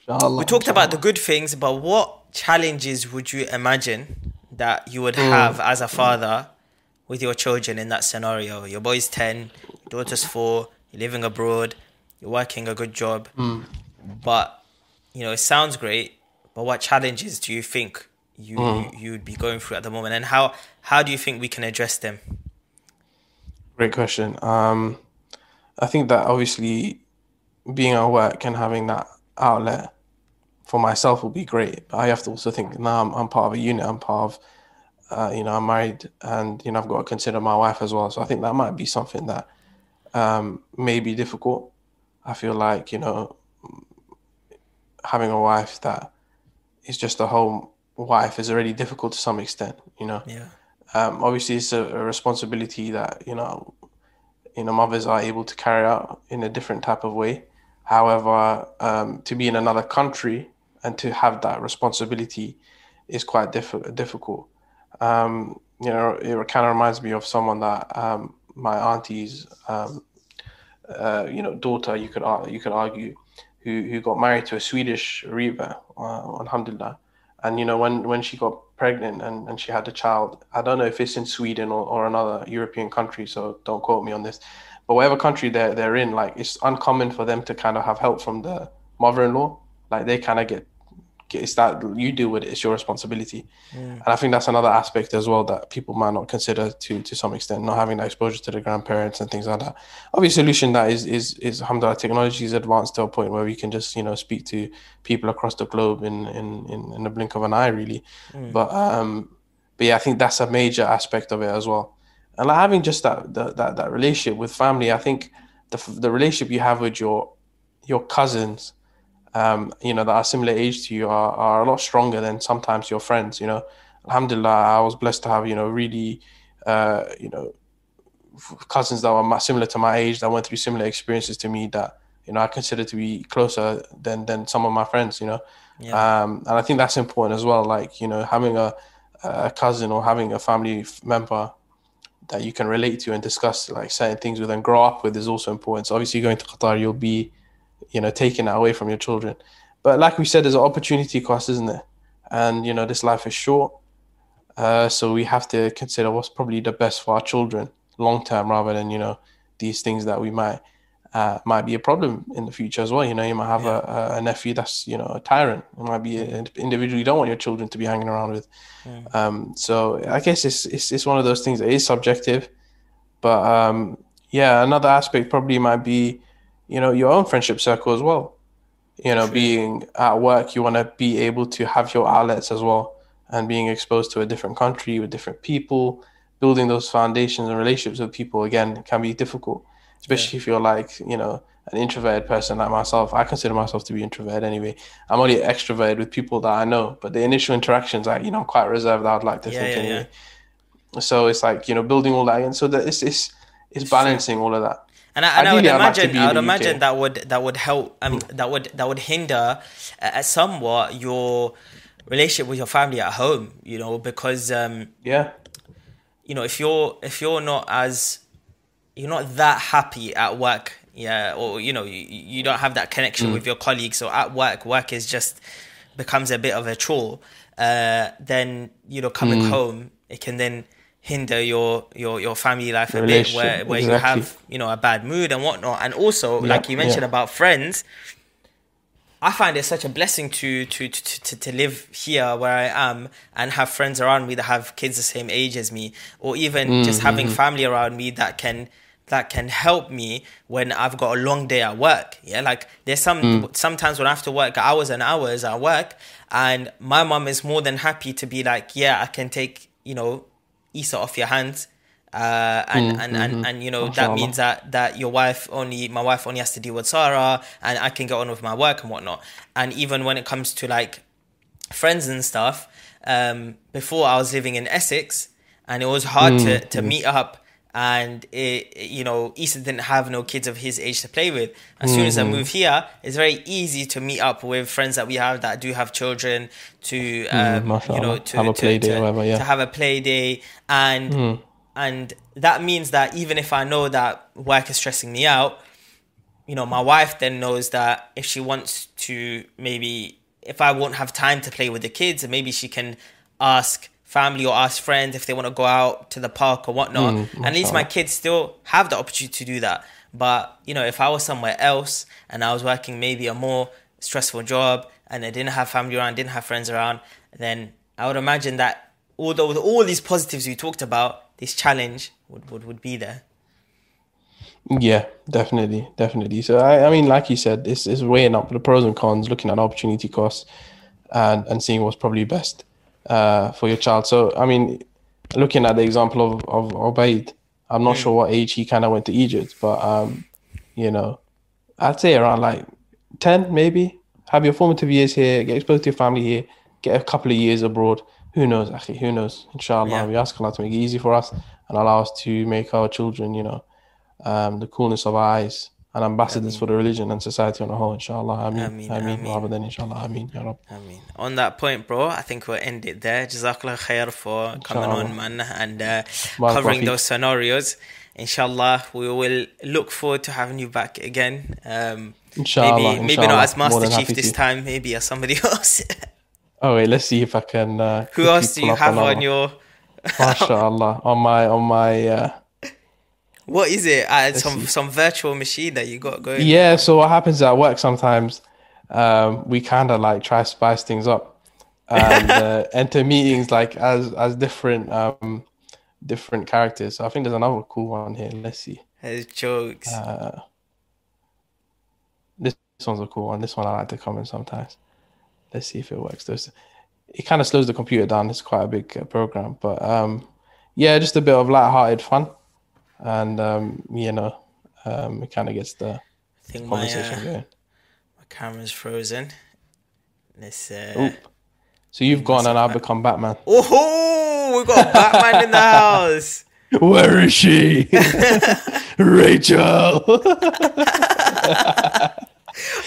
Inshallah, We talked about the good things, but what challenges would you imagine that you would Hmm. have as a father with your children in that scenario? Your boy's 10, your daughter's 4, you're living abroad, you're working a good job. Hmm. But, you know, it sounds great, but what challenges do you think you, Hmm. you you'd be going through at the moment and how how do you think we can address them? Great question. Um, I think that obviously being at work and having that outlet for myself will be great. But I have to also think now I'm, I'm part of a unit. I'm part of uh, you know I'm married, and you know I've got to consider my wife as well. So I think that might be something that um, may be difficult. I feel like you know having a wife that is just a home wife is already difficult to some extent. You know. Yeah. Um, obviously, it's a, a responsibility that you know you know mothers are able to carry out in a different type of way. However, um, to be in another country and to have that responsibility is quite diff- difficult. Um, you know, it kind of reminds me of someone that um, my auntie's, um, uh, you know, daughter. You could you could argue, who who got married to a Swedish Reba, uh, alhamdulillah. And you know, when when she got pregnant and, and she had a child, I don't know if it's in Sweden or, or another European country, so don't quote me on this. But whatever country they're they're in, like it's uncommon for them to kind of have help from the mother-in-law. Like they kind of get it's that you deal with it it's your responsibility mm. and i think that's another aspect as well that people might not consider to to some extent not having that exposure to the grandparents and things like that obviously solution that is is is alhamdulillah technology is advanced to a point where we can just you know speak to people across the globe in in in, in the blink of an eye really mm. but um but yeah i think that's a major aspect of it as well and like having just that that that, that relationship with family i think the the relationship you have with your your cousins um, you know, that are similar age to you are, are a lot stronger than sometimes your friends, you know. Alhamdulillah, I was blessed to have, you know, really, uh, you know, cousins that were similar to my age that went through similar experiences to me that, you know, I consider to be closer than, than some of my friends, you know. Yeah. Um, and I think that's important as well. Like, you know, having a, a cousin or having a family member that you can relate to and discuss like certain things with and grow up with is also important. So obviously going to Qatar, you'll be you know, taking that away from your children. But like we said, there's an opportunity cost, isn't there? And you know, this life is short, uh, so we have to consider what's probably the best for our children long term, rather than you know these things that we might uh, might be a problem in the future as well. You know, you might have yeah. a, a, nephew that's you know a tyrant. It might be an individual you don't want your children to be hanging around with. Yeah. Um, so I guess it's, it's it's one of those things that is subjective, but um, yeah, another aspect probably might be you know your own friendship circle as well. You know True. being at work you want to be able to have your outlets as well and being exposed to a different country with different people building those foundations and relationships with people again can be difficult especially yeah. if you're like you know an introverted person like myself. I consider myself to be introverted anyway. I'm only extroverted with people that i know but the initial interactions i you know i'm quite reserved i'd like to yeah, think yeah, anyway. So it's like you know building all that and so that it's it's, it's balancing all of that and I, and I would imagine, I would imagine UK. that would that would help, um, that would that would hinder uh, somewhat your relationship with your family at home. You know, because um, yeah, you know, if you're if you're not as you're not that happy at work, yeah, or you know, you, you don't have that connection mm. with your colleagues, so at work, work is just becomes a bit of a chore. Uh, then you know, coming mm. home, it can then hinder your your your family life a bit where where exactly. you have you know a bad mood and whatnot and also yeah, like you mentioned yeah. about friends i find it such a blessing to, to to to to live here where i am and have friends around me that have kids the same age as me or even mm-hmm. just having mm-hmm. family around me that can that can help me when I've got a long day at work. Yeah, like there's some mm. sometimes when I have to work hours and hours at work, and my mom is more than happy to be like, yeah, I can take you know Isa off your hands. Uh, and, mm, and, mm-hmm. and, and, you know, that means that, that your wife only, my wife only has to deal with Sarah and I can get on with my work and whatnot. And even when it comes to like friends and stuff, um, before I was living in Essex and it was hard mm, to, to meet up and it, you know Isa didn't have no kids of his age to play with. As mm-hmm. soon as I mm-hmm. move here, it's very easy to meet up with friends that we have that do have children to mm, um, mm, you know to have a play to, day, to, whatever, yeah. to have a play day and mm. and that means that even if I know that work is stressing me out, you know my wife then knows that if she wants to maybe if I won't have time to play with the kids, maybe she can ask family or ask friends if they want to go out to the park or whatnot. Mm, and at least my kids still have the opportunity to do that. But you know, if I was somewhere else and I was working maybe a more stressful job and I didn't have family around, didn't have friends around, then I would imagine that although with all these positives we talked about, this challenge would, would, would be there. Yeah, definitely, definitely. So I, I mean, like you said, it's, it's weighing up the pros and cons, looking at opportunity costs, and and seeing what's probably best uh, for your child. So I mean, looking at the example of of Obaid, I'm not Mm. sure what age he kind of went to Egypt, but um, you know, I'd say around like ten, maybe. Have your formative years here, get exposed to your family here, get a couple of years abroad. Who knows, akhi, who knows? Inshallah, Yeah. we ask Allah to make it easy for us and allow us to make our children, you know, um, the coolness of our eyes and ambassadors for the religion and society on the whole, inshallah. Ameen. Ameen, Ameen. ameen. Rather than inshallah. Ameen. Ya Rab. I mean, on that point, bro, I think we'll end it there. Jazakallah khair for coming on, Inshallah. man, and uh, covering those scenarios. Inshallah, we will look forward to having you back again. Um, Inshallah. maybe, maybe not as Master Chief this time. Maybe as somebody else. Oh, wait, let's see if I can. Uh, Who else do you have on one. your? MashaAllah. On my, on my, uh, What is it? Uh, some see. some virtual machine that you got going. Yeah, so what happens at work sometimes, um, we kind of like try to spice things up and uh, enter meetings like as as different um different characters. So I think there's another cool one here. Let's see. There's jokes. Uh, this, this one's a cool one. This one I like to comment sometimes. Let's see if it works. There's, it kind of slows the computer down. It's quite a big uh, program, but um, yeah, just a bit of light-hearted fun, and um, you know, um, it kind of gets the I think my, conversation uh, going. my camera's frozen. Let's. Uh... Oop. So you've gone and I've become Batman. Oh, we've got Batman in the house. Where is she? Rachel.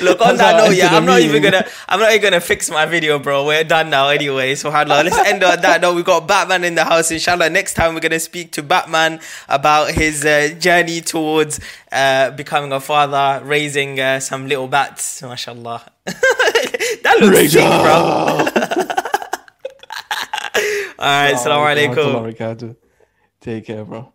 Look on that note, yeah, I'm not even gonna, I'm not even gonna fix my video, bro. We're done now, anyway. So, let's end on that note. We got Batman in the house. Inshallah, next time we're gonna speak to Batman about his uh, journey towards uh, becoming a father, raising uh, some little bats. Mashallah, that looks sick, bro. All right, assalamu alaikum. Take care, bro.